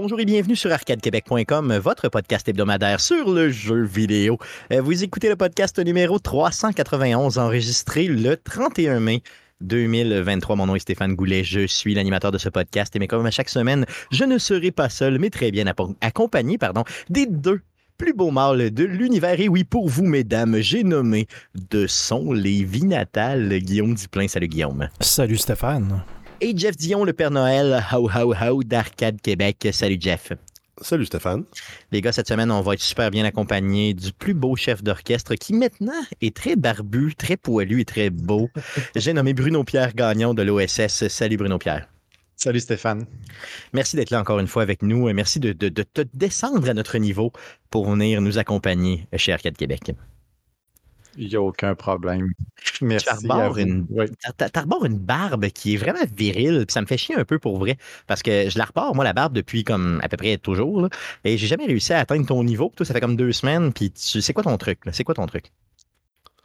Bonjour et bienvenue sur arcadequebec.com, votre podcast hebdomadaire sur le jeu vidéo. Euh, vous écoutez le podcast numéro 391 enregistré le 31 mai 2023. Mon nom est Stéphane Goulet, je suis l'animateur de ce podcast et mais comme à chaque semaine, je ne serai pas seul, mais très bien accompagné pardon, des deux plus beaux mâles de l'univers. Et oui, pour vous, mesdames, j'ai nommé de son les vies natales Guillaume Duplain. Salut Guillaume. Salut Stéphane et Jeff Dion, le Père Noël, how how how d'Arcade Québec. Salut Jeff. Salut Stéphane. Les gars, cette semaine, on va être super bien accompagné du plus beau chef d'orchestre qui maintenant est très barbu, très poilu et très beau. J'ai nommé Bruno Pierre Gagnon de l'OSS. Salut Bruno Pierre. Salut Stéphane. Merci d'être là encore une fois avec nous. Merci de, de te descendre à notre niveau pour venir nous accompagner chez Arcade Québec. Il n'y a aucun problème. Merci. Tu arbores, une, une barbe qui est vraiment virile. ça me fait chier un peu pour vrai. Parce que je la repars, moi, la barbe, depuis comme à peu près toujours. Là, et j'ai jamais réussi à atteindre ton niveau. Toi, ça fait comme deux semaines. Puis tu c'est quoi ton truc? C'est quoi ton truc?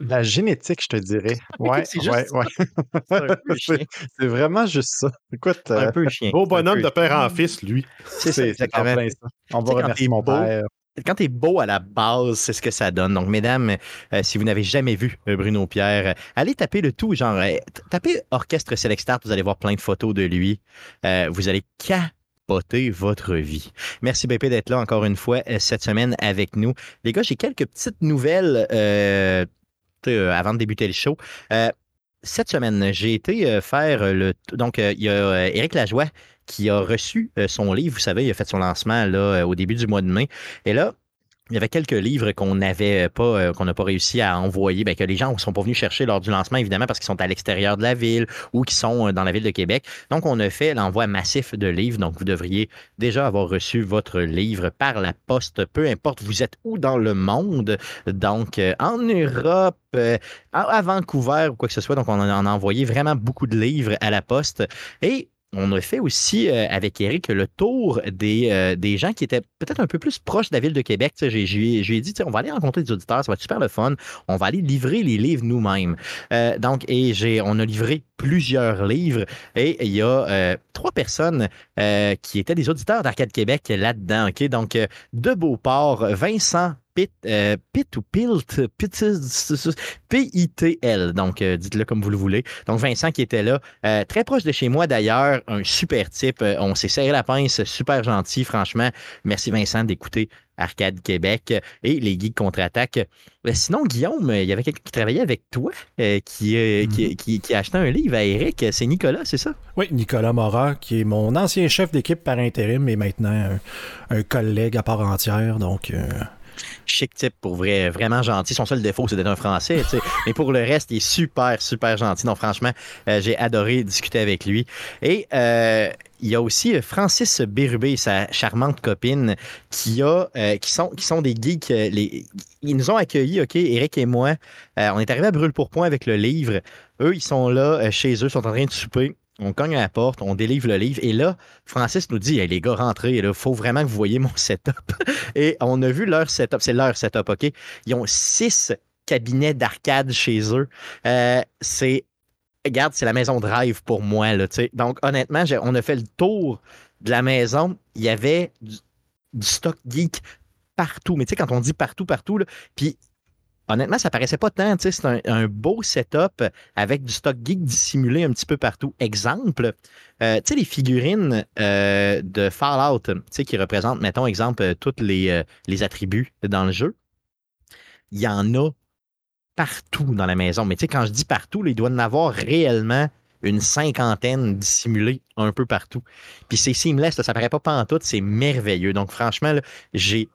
La génétique, je te dirais. Ouais, c'est ouais, ouais. c'est vraiment juste ça. Écoute, un peu chien. Beau bonhomme de père en fils, lui. C'est exactement ça. On va remercier mon père quand tu es beau à la base, c'est ce que ça donne. Donc, mesdames, euh, si vous n'avez jamais vu euh, Bruno Pierre, euh, allez taper le tout, genre, tapez Orchestre Select vous allez voir plein de photos de lui. vous allez capoter votre vie. Merci BP d'être là encore une fois cette semaine avec nous. Les gars, j'ai quelques petites nouvelles avant de débuter le show cette semaine, j'ai été faire le. Donc, il y a Éric Lajoie qui a reçu euh, son livre. Vous savez, il a fait son lancement là, euh, au début du mois de mai. Et là, il y avait quelques livres qu'on n'avait pas, euh, qu'on n'a pas réussi à envoyer, bien, que les gens ne sont pas venus chercher lors du lancement, évidemment, parce qu'ils sont à l'extérieur de la ville ou qu'ils sont dans la ville de Québec. Donc, on a fait l'envoi massif de livres. Donc, vous devriez déjà avoir reçu votre livre par la poste, peu importe vous êtes où dans le monde. Donc, en Europe, à Vancouver ou quoi que ce soit. Donc, on en a envoyé vraiment beaucoup de livres à la poste. Et on a fait aussi euh, avec Eric le tour des, euh, des gens qui étaient peut-être un peu plus proches de la ville de Québec. Je lui ai dit, on va aller rencontrer des auditeurs, ça va être super le fun. On va aller livrer les livres nous-mêmes. Euh, donc, et j'ai, on a livré plusieurs livres et il y a trois personnes qui étaient des auditeurs d'Arcade Québec là-dedans. Donc, de Beauport, Vincent Pit, euh, Pit ou Pilt, P-I-T-L. Donc, euh, dites-le comme vous le voulez. Donc, Vincent qui était là, euh, très proche de chez moi d'ailleurs, un super type. on s'est serré la pince, super gentil, franchement. Merci Vincent d'écouter Arcade Québec et les Geeks contre-attaque. Sinon, Guillaume, il y avait quelqu'un qui travaillait avec toi, qui, qui, a acheté un livre à Eric. C'est Nicolas, c'est ça? Oui, Nicolas Morat, qui est mon ancien chef d'équipe par intérim, mais maintenant un, collègue à part entière. Donc, chic type pour vrai, vraiment gentil. Son seul défaut, c'est d'être un Français, mais pour le reste, il est super, super gentil. Donc, franchement, euh, j'ai adoré discuter avec lui. Et euh, il y a aussi Francis Bérubé, sa charmante copine, qui, a, euh, qui, sont, qui sont des geeks. Les, ils nous ont accueillis, OK, Eric et moi. on est arrivé à Brûle-pour-Point avec le livre. Eux, ils sont là chez eux, sont en train de souper. On cogne à la porte, on délivre le livre. Et là, Francis nous dit les gars, rentrez. Il faut vraiment que vous voyez mon setup. Et on a vu leur setup. C'est leur setup, OK? Ils ont six cabinets d'arcade chez eux. Euh, c'est. Regarde, c'est la maison de rêve pour moi. Là, Donc, honnêtement, on a fait le tour de la maison. Il y avait du, stock geek partout. Mais tu sais, quand on dit partout, partout, là, puis honnêtement, ça paraissait pas tant. C'est un, beau setup avec du stock geek dissimulé un petit peu partout. Exemple, euh, tu sais, les figurines euh, de Fallout, qui représentent, mettons, exemple, euh, tous les, attributs dans le jeu. Il y en a partout dans la maison. Mais tu quand je dis partout, il doit en avoir réellement une cinquantaine dissimulés un peu partout. Puis c'est seamless, ça paraît pas pantoute, c'est merveilleux. Donc franchement, j'ai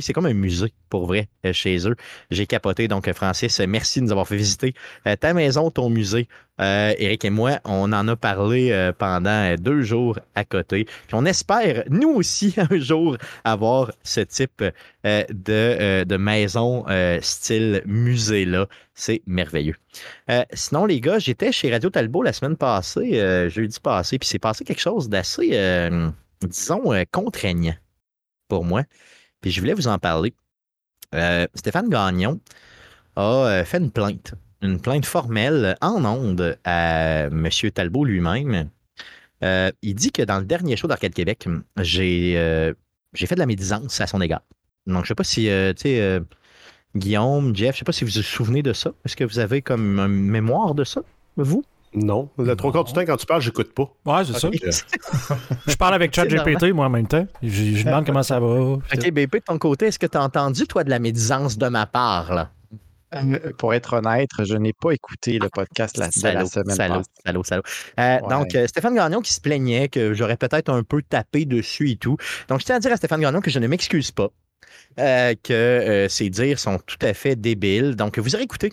C'est comme un musée, pour vrai, euh, chez eux. J'ai capoté. Donc, euh, Francis, merci de nous avoir fait visiter euh, ta maison, ton musée. Euh, Eric et moi, on en a parlé pendant deux jours à côté. On espère, nous aussi, un jour, avoir ce type de, de maison style musée-là. C'est merveilleux. sinon, les gars, j'étais chez Radio Talbot la semaine passée, jeudi passé, puis c'est passé quelque chose d'assez, disons, contraignant pour moi. Puis je voulais vous en parler. Euh, Stéphane Gagnon a euh, fait une plainte, une plainte formelle en ondes à M. Talbot lui-même il dit que dans le dernier show d'Arcade Québec, j'ai fait de la médisance à son égard. Donc, je sais pas si, tu sais, Guillaume, Jeff, je sais pas si vous vous souvenez de ça. Est-ce que vous avez comme une mémoire de ça, vous? Non. Le trois quarts du temps, quand tu parles, j'écoute pas. Ouais, c'est ça. je parle avec ChatGPT, moi, en même temps. Je, demande comment ça va. OK, BP, de ton côté, est-ce que tu as entendu, toi, de la médisance de ma part, là? Euh, pour être honnête, je n'ai pas écouté le podcast la, de la semaine salaud, salaud, salaud. Euh, donc, euh, Stéphane Gagnon qui se plaignait que j'aurais peut-être un peu tapé dessus et tout. Donc, je tiens à dire à Stéphane Gagnon que je ne m'excuse pas. Euh, que euh, ces dires sont tout à fait débiles. Donc, vous aurez écouté.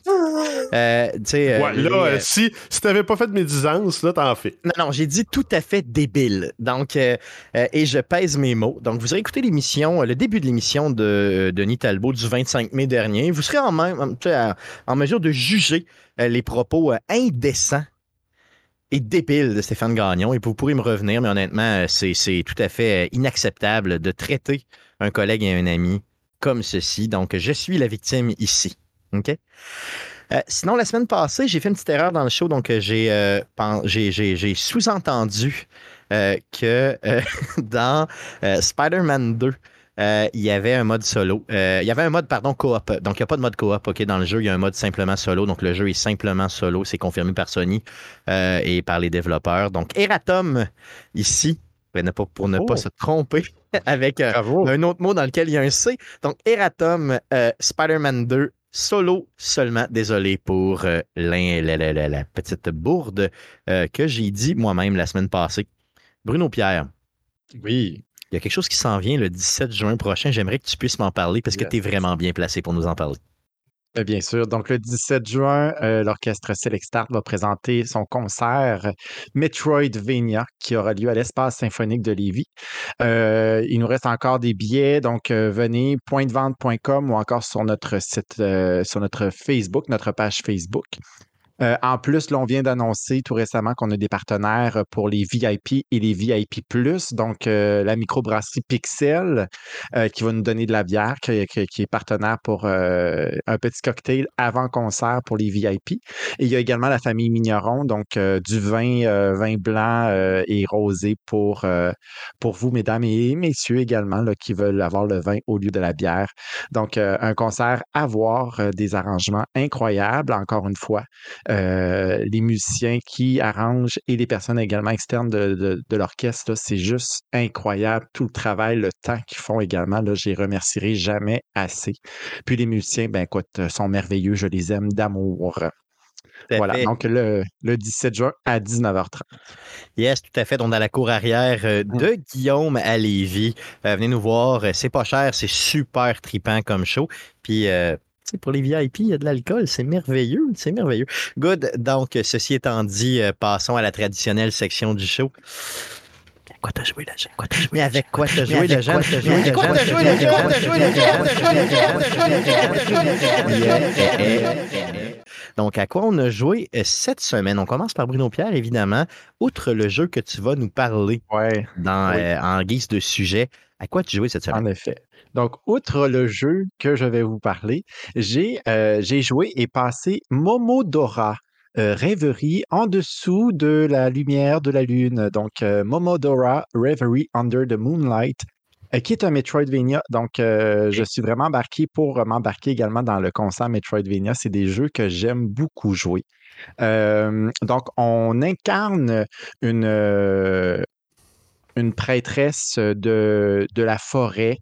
Euh, là, si, si tu n'avais pas fait de médisance, là, t'en fais. Non, non, j'ai dit tout à fait débile. Donc, et je pèse mes mots. Donc, vous aurez écouté l'émission, le début de l'émission de Denis Talbot du 25 mai dernier. Vous serez en, même, en mesure de juger les propos indécents et débiles de Stéphane Gagnon. Et vous pourrez me revenir, mais honnêtement, c'est tout à fait inacceptable de traiter un collègue et un ami comme ceci. Donc, je suis la victime ici. OK? Euh, sinon, la semaine passée, j'ai fait une petite erreur dans le show. Donc, j'ai euh, sous-entendu euh, que dans Spider-Man 2, il y avait un mode solo. il y avait un mode, pardon, coop. Donc, il n'y a pas de mode coop, OK, dans le jeu. Il y a un mode simplement solo. Donc, le jeu est simplement solo. C'est confirmé par Sony et par les développeurs. Donc, Eratom, ici, pour ne pas oh. se tromper avec euh, un autre mot dans lequel il y a un C. Donc, Eratom, euh, Spider-Man 2, solo seulement. Désolé pour euh, la, petite bourde que j'ai dit moi-même la semaine passée. Bruno Pierre. Oui. Il y a quelque chose qui s'en vient le 17 juin prochain. J'aimerais que tu puisses m'en parler parce que tu es vraiment bien placé pour nous en parler. Euh, bien sûr. Donc, le 17 juin, euh, l'orchestre Select Start va présenter son concert Metroidvania qui aura lieu à l'Espace symphonique de Lévis. Euh, il nous reste encore des billets, donc venez pointdevente.com ou encore sur notre site, sur notre Facebook, notre page Facebook. Euh, en plus, là, on vient d'annoncer tout récemment qu'on a des partenaires pour les VIP et les VIP+. Donc, euh, la microbrasserie Pixel euh, qui va nous donner de la bière, qui, est partenaire pour un petit cocktail avant concert pour les VIP. Et il y a également la famille Migneron, donc du vin, vin blanc et rosé pour, vous, mesdames et messieurs également, qui veulent avoir le vin au lieu de la bière. Donc, un concert à voir, des arrangements incroyables, encore une fois. Euh, les musiciens qui arrangent et les personnes également externes de, l'orchestre. C'est juste incroyable tout le travail, le temps qu'ils font également. Là, je les remercierai jamais assez. Puis les musiciens, ben écoute, sont merveilleux. Je les aime d'amour. Voilà, donc le, 17 juin à 19h30. Yes, tout à fait. Donc, dans la cour arrière euh, mmh. de Guillaume à Lévis. Euh, venez nous voir. C'est pas cher, c'est super tripant comme show. Puis, pour les VIP, il y a de l'alcool. C'est merveilleux. C'est merveilleux. Good. Donc, ceci étant dit, euh, passons à la traditionnelle section du show. Quoi t'as joué, la Jeanne? Quoi t'as joué? Mais avec quoi t'as joué, la Jeanne? Quoi t'as joué, la? Donc, à quoi on a joué euh, cette semaine? On commence par Bruno Pierre, évidemment. Outre le jeu que tu vas nous parler dans, euh, en guise de sujet, à quoi tu joué cette semaine? En effet. Donc, outre le jeu que je vais vous parler, j'ai euh, joué et passé Momodora. Euh, rêverie en dessous de la lumière de la lune. Donc, euh, Momodora Reverie Under the Moonlight, qui est un Metroidvania. Donc, je suis vraiment embarqué pour m'embarquer également dans le concert Metroidvania. C'est des jeux que j'aime beaucoup jouer. donc, on incarne une, une prêtresse de, la forêt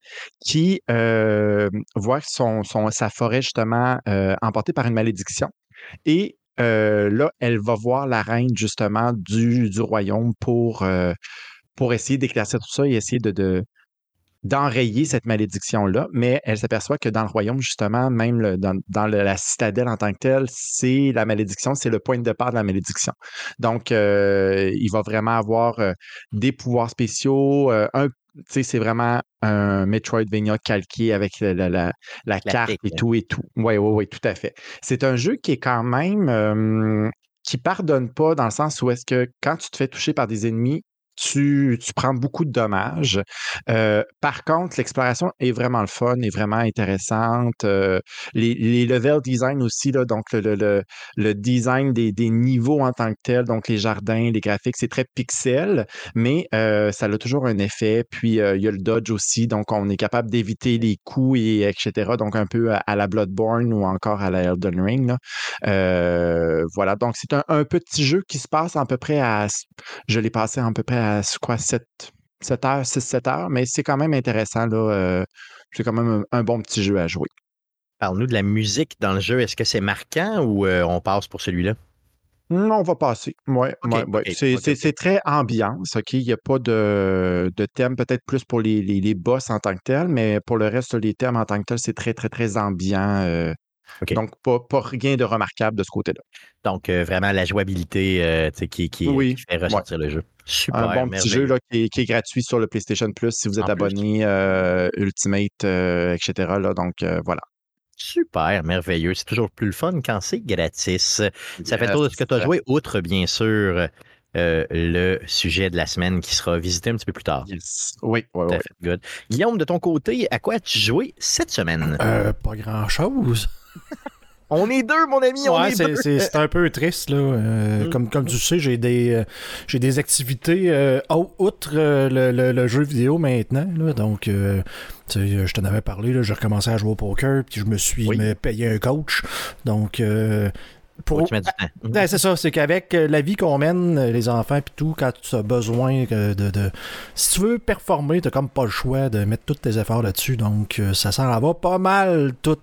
qui voit son, sa forêt justement emportée par une malédiction. Et là, elle va voir la reine justement du, du royaume pour, pour essayer d'éclaircir tout ça et essayer de, d'enrayer cette malédiction-là, mais elle s'aperçoit que dans le royaume, justement, même dans, la citadelle en tant que telle, c'est la malédiction, c'est le point de départ de la malédiction. Donc, euh, il va vraiment avoir euh, des pouvoirs spéciaux, euh, un c'est vraiment un Metroidvania calqué avec la, carte et tout et tout. Oui, oui, oui, tout à fait. C'est un jeu qui est quand même qui pardonne pas dans le sens où est-ce que quand tu te fais toucher par des ennemis, tu, prends beaucoup de dommages. Euh, par contre, l'exploration est vraiment le fun, est vraiment intéressante. Euh, les, level design aussi, là, donc le, le, design des, niveaux en tant que tel, donc les jardins, les graphiques, c'est très pixel, mais euh, ça a toujours un effet. Puis il y a le dodge aussi, donc on est capable d'éviter les coups et etc. Donc un peu à, la Bloodborne ou encore à la Elden Ring. voilà, donc c'est un, un, petit jeu qui se passe à peu près à, je l'ai passé à peu près à quoi, 7, 7 heures, 6-7 heures, mais c'est quand même intéressant. Là, euh, c'est quand même un, bon petit jeu à jouer. Parle-nous de la musique dans le jeu. Est-ce que c'est marquant ou euh, on passe pour celui-là? Non, on va passer. Ouais, c'est, très ambiance. OK? Il n'y a pas de, thème, peut-être plus pour les, les, boss en tant que tel, mais pour le reste, les thèmes en tant que tel, c'est très, très, très ambiant. Euh, donc, pas, rien de remarquable de ce côté-là. Donc, vraiment la jouabilité qui, qui, fait ressortir le jeu. Super. Un bon petit jeu là, qui, est, gratuit sur le PlayStation Plus si vous êtes abonné, euh, Ultimate, euh, etc. Là, donc euh, voilà. Super, merveilleux. C'est toujours plus le fun quand c'est gratis. Ça fait tout de ce que tu as joué, outre bien sûr le sujet de la semaine qui sera visité un petit peu plus tard. Oui, oui, oui. Good. Guillaume, de ton côté, à quoi as-tu joué cette semaine? pas grand-chose. On est deux, mon ami, on est, deux. C'est un peu triste, là. Euh, mm. comme, comme tu sais, j'ai des, euh, j'ai des activités euh, outre le, jeu vidéo maintenant. Là, donc, je t'en avais parlé, j'ai recommencé à jouer au poker, puis je me suis payé un coach. Donc, pour... Ben, c'est ça, c'est qu'avec la vie qu'on mène, les enfants puis tout, quand tu as besoin de, de, Si tu veux performer, tu comme pas le choix de mettre tous tes efforts là-dessus. Donc, ça s'en va pas mal tout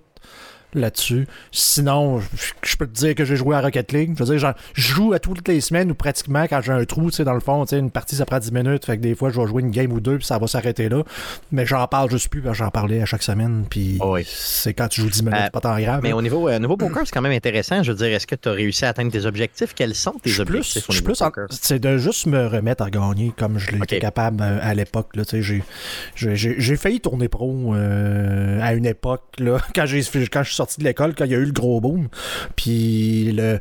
là-dessus. Sinon, je peux te dire que j'ai joué à Rocket League. Je veux dire, je joue à toutes les semaines ou pratiquement quand j'ai un trou, tu sais, dans le fond, tu sais, une partie ça prend 10 minutes, fait que des fois je vais jouer une game ou deux puis ça va s'arrêter là. Mais j'en parle juste plus, j'en parlais à chaque semaine, puis oh c'est quand tu joues 10 minutes, euh, pas tant grave. Mais au niveau, euh, niveau poker, c'est quand même intéressant. Je veux dire, est-ce que tu as réussi à atteindre tes objectifs? Quels sont tes objectifs plus, plus C'est de juste me remettre à gagner comme je l'étais capable euh, à l'époque. J'ai, j'ai, failli tourner pro à une époque, là, quand, j'ai, quand je suis sorti de l'école quand il y a eu le gros boom. Puis le.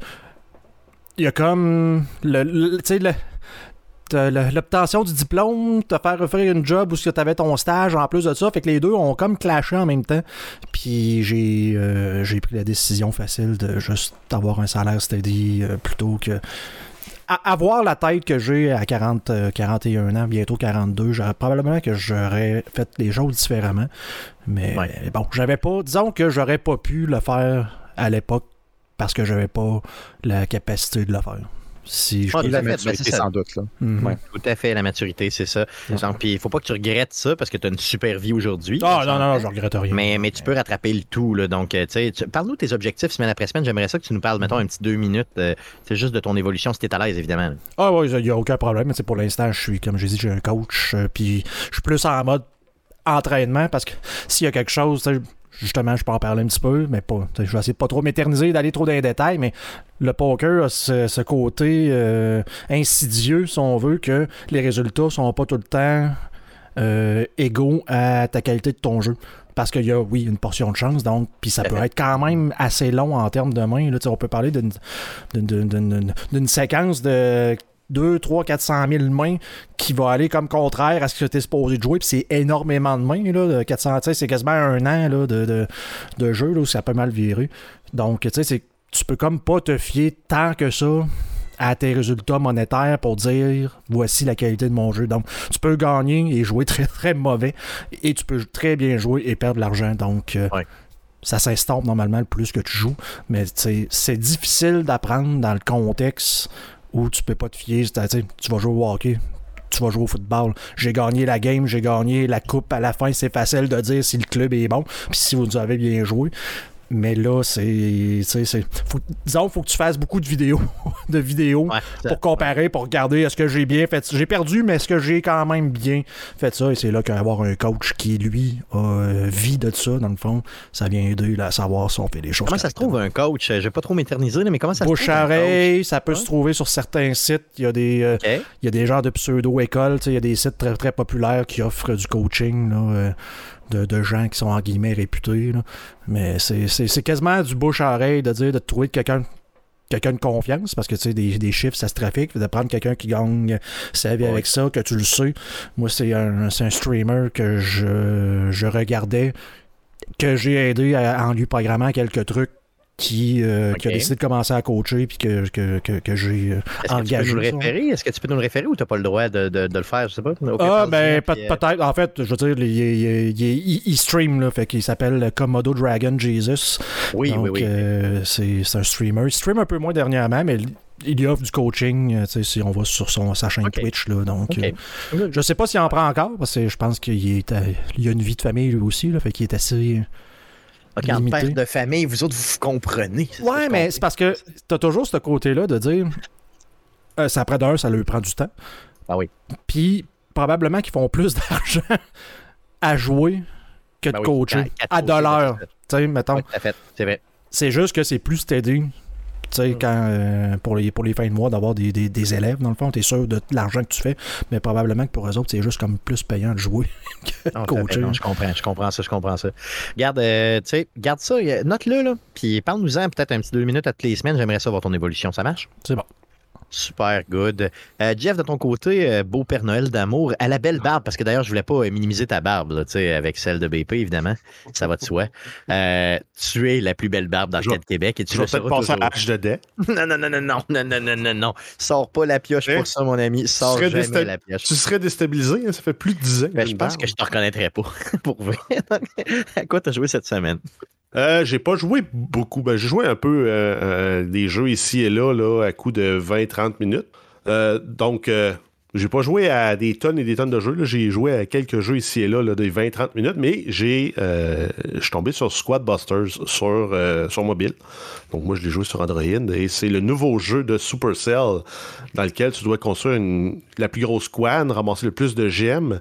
Il y a comme. Le, l'obtention du diplôme, te faire offrir une job où tu avais ton stage en plus de ça. Fait que les deux ont comme clashé en même temps. Puis j'ai euh, j'ai pris la décision facile de juste avoir un salaire steady euh, plutôt que avoir la tête que j'ai à 40, 41 euh, ans, bientôt 42, probablement que j'aurais fait les choses différemment. Mais bon, j'avais pas. Disons que j'aurais pas pu le faire à l'époque parce que j'avais pas la capacité de le faire. Si je la maturité, ben, sans doute. Là. Mhm. Tout à fait, la maturité, c'est ça. Puis il faut pas que tu regrettes ça parce que tu as une super vie aujourd'hui. Ah non, non, non, je regrette rien. Mais, mais tu peux rattraper le tout. Là. Donc, euh, tu sais, parle-nous de tes objectifs semaine après semaine. J'aimerais ça que tu nous parles, mettons, un petit deux minutes. c'est euh, juste de ton évolution, si tu es à l'aise, évidemment. Ah oui, il n'y a aucun problème. Pour l'instant, je suis, comme j'ai dit, j'ai un coach. Euh, puis je suis plus en mode entraînement parce que s'il y a quelque chose, justement, je peux en parler un petit peu, mais pas. Je vais essayer de pas trop m'éterniser, d'aller trop dans les détails, mais le poker a ce, côté euh, insidieux, si on veut, que les résultats sont pas tout le temps euh, égaux à ta qualité de ton jeu. Parce qu'il y a, oui, une portion de chance, donc, puis ça peut être quand même assez long en termes de mains. Là, on peut parler d'une séquence de 2, 3, 400 000 mains qui va aller comme contraire à ce que tu es supposé de jouer. Puis c'est énormément de mains. Là, 400, c'est quasiment un an là, de, de, jeu là, où ça peut mal virer. Donc, tu sais, tu peux comme pas te fier tant que ça à tes résultats monétaires pour dire voici la qualité de mon jeu. Donc, tu peux gagner et jouer très très mauvais et tu peux très bien jouer et perdre de l'argent. Donc, euh, ça s'estompe normalement le plus que tu joues, mais c'est difficile d'apprendre dans le contexte où tu peux pas te fier. Tu vas jouer au hockey, tu vas jouer au football. J'ai gagné la game, j'ai gagné la coupe. À la fin, c'est facile de dire si le club est bon, puis si vous avez bien joué. Mais là, c'est. Faut, disons, il faut que tu fasses beaucoup de vidéos, de vidéos pour comparer, pour regarder est-ce que j'ai bien fait J'ai perdu, mais est-ce que j'ai quand même bien fait ça? Et c'est là qu'avoir un coach qui, lui, a euh, vie de ça, dans le fond, ça vient aider à savoir si on fait des choses. Comment ça se trouve un coach? Je vais pas trop m'éterniser, mais comment ça se trouve? ça peut se trouver sur certains sites. Il y a des, euh, il y a des genres de pseudo-écoles. Il y a des sites très, très populaires qui offrent du coaching. Là, euh, de, gens qui sont en guillemets réputés. Mais c'est quasiment du bouche à oreille de dire de trouver quelqu'un quelqu'un de confiance, parce que tu sais, des, chiffres, ça se trafique, de prendre quelqu'un qui gagne sa vie avec ça, que tu le sais. Moi, c'est un, un streamer que je, je regardais, que j'ai aidé en lui programmant quelques trucs qui, euh, qui, a décidé de commencer à coacher puis que, que, que, que j'ai engagé. Est-ce que tu peux nous le référer? Est-ce que tu peux nous le référer ou tu n'as pas le droit de, de, de, le faire? Je sais pas. Ah, ben, euh, peut-être. En fait, je veux dire, il, il, stream, là, fait qu'il s'appelle Komodo Dragon Jesus. Oui, oui, oui. Euh, c'est un streamer. Il stream un peu moins dernièrement, mais il y offre du coaching euh, si on va sur son, sa chaîne Twitch. Là, donc, euh, je sais pas s'il en prend encore, parce que je pense qu'il il a une vie de famille lui aussi, là, fait qu'il est assez. OK, en père de famille, vous autres, vous comprenez. Ouais, mais c'est parce que tu as toujours ce côté-là de dire euh, ça après d'heure, ça lui prend du temps. Ah oui. Puis probablement qu'ils font plus d'argent à jouer que de ben coacher à dollar. Tu sais, mettons. C'est juste que c'est plus steady sais, quand, euh, pour, les, pour les fins de mois, d'avoir des, des, élèves, dans le fond, tu es sûr de l'argent que tu fais, mais probablement que pour eux autres, c'est juste comme plus payant de jouer que de coacher. je comprends, je comprends ça, je comprends ça. Garde, euh, tu sais, garde ça, note-le, là, puis parle-nous-en peut-être un petit deux minutes à toutes les semaines, j'aimerais ça voir ton évolution, ça marche? C'est bon. Super good. Euh, Jeff, de ton côté, euh, beau Père Noël d'amour, à la belle barbe, parce que d'ailleurs, je voulais pas minimiser ta barbe, là, avec celle de BP, évidemment. Ça va de soi. Euh, tu es la plus belle barbe d'Arcade Québec. Et tu je vais peut-être passer à l'âge de dé. Non, non, non, non, non, non, non, non, non, non. Sors pas la pioche pour ça, mon ami. Sors jamais la pioche. Tu serais déstabilisé, hein? ça fait plus de 10 ans. Ben, je pense que je te reconnaîtrais pas, pour vrai. à quoi tu as joué cette semaine? Euh, j'ai pas joué beaucoup. Ben, j'ai joué un peu euh, euh, des jeux ici et là, à coup de 20-30 minutes. donc, j'ai pas joué à des tonnes et des tonnes de jeux. J'ai joué à quelques jeux ici et là, là de 20-30 minutes, mais j'ai je suis tombé sur Squad Busters sur, sur mobile. Donc moi, je l'ai joué sur Android et c'est le nouveau jeu de Supercell dans lequel tu dois construire la plus grosse squad, ramasser le plus de gemmes,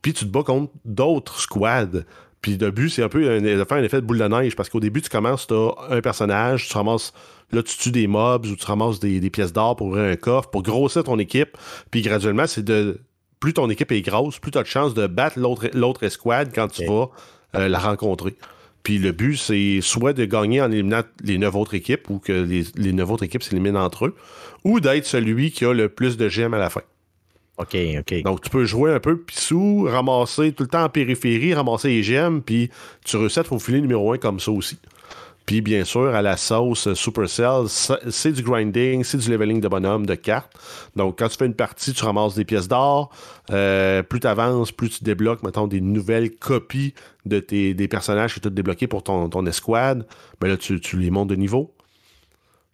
puis tu te bats contre d'autres squads. Puis le but, c'est un peu de faire un effet de boule de neige parce qu'au début, tu commences, tu as un personnage, tu ramasses, là, tu tues des mobs ou tu ramasses des, pièces d'or pour ouvrir un coffre, pour grossir ton équipe. Puis graduellement, c'est de. Plus ton équipe est grosse, plus tu as de chances de battre l'autre escouade quand tu vas euh, la rencontrer. Puis le but, c'est soit de gagner en éliminant les neuf autres équipes ou que les, les neuf autres équipes s'éliminent entre eux, ou d'être celui qui a le plus de gemmes à la fin. OK, OK. Donc, tu peux jouer un peu pissou, ramasser tout le temps en périphérie, ramasser les gemmes, puis tu réussis à te faufiler numéro un comme ça aussi. Puis, bien sûr, à la sauce Supercell, c'est du grinding, c'est du leveling de bonhomme, de cartes. Donc, quand tu fais une partie, tu ramasses des pièces d'or. Euh, plus tu avances, plus tu débloques, mettons, des nouvelles copies de tes, des personnages que tu as débloqués pour ton, ton escouade. Ben là, tu, les montes de niveau.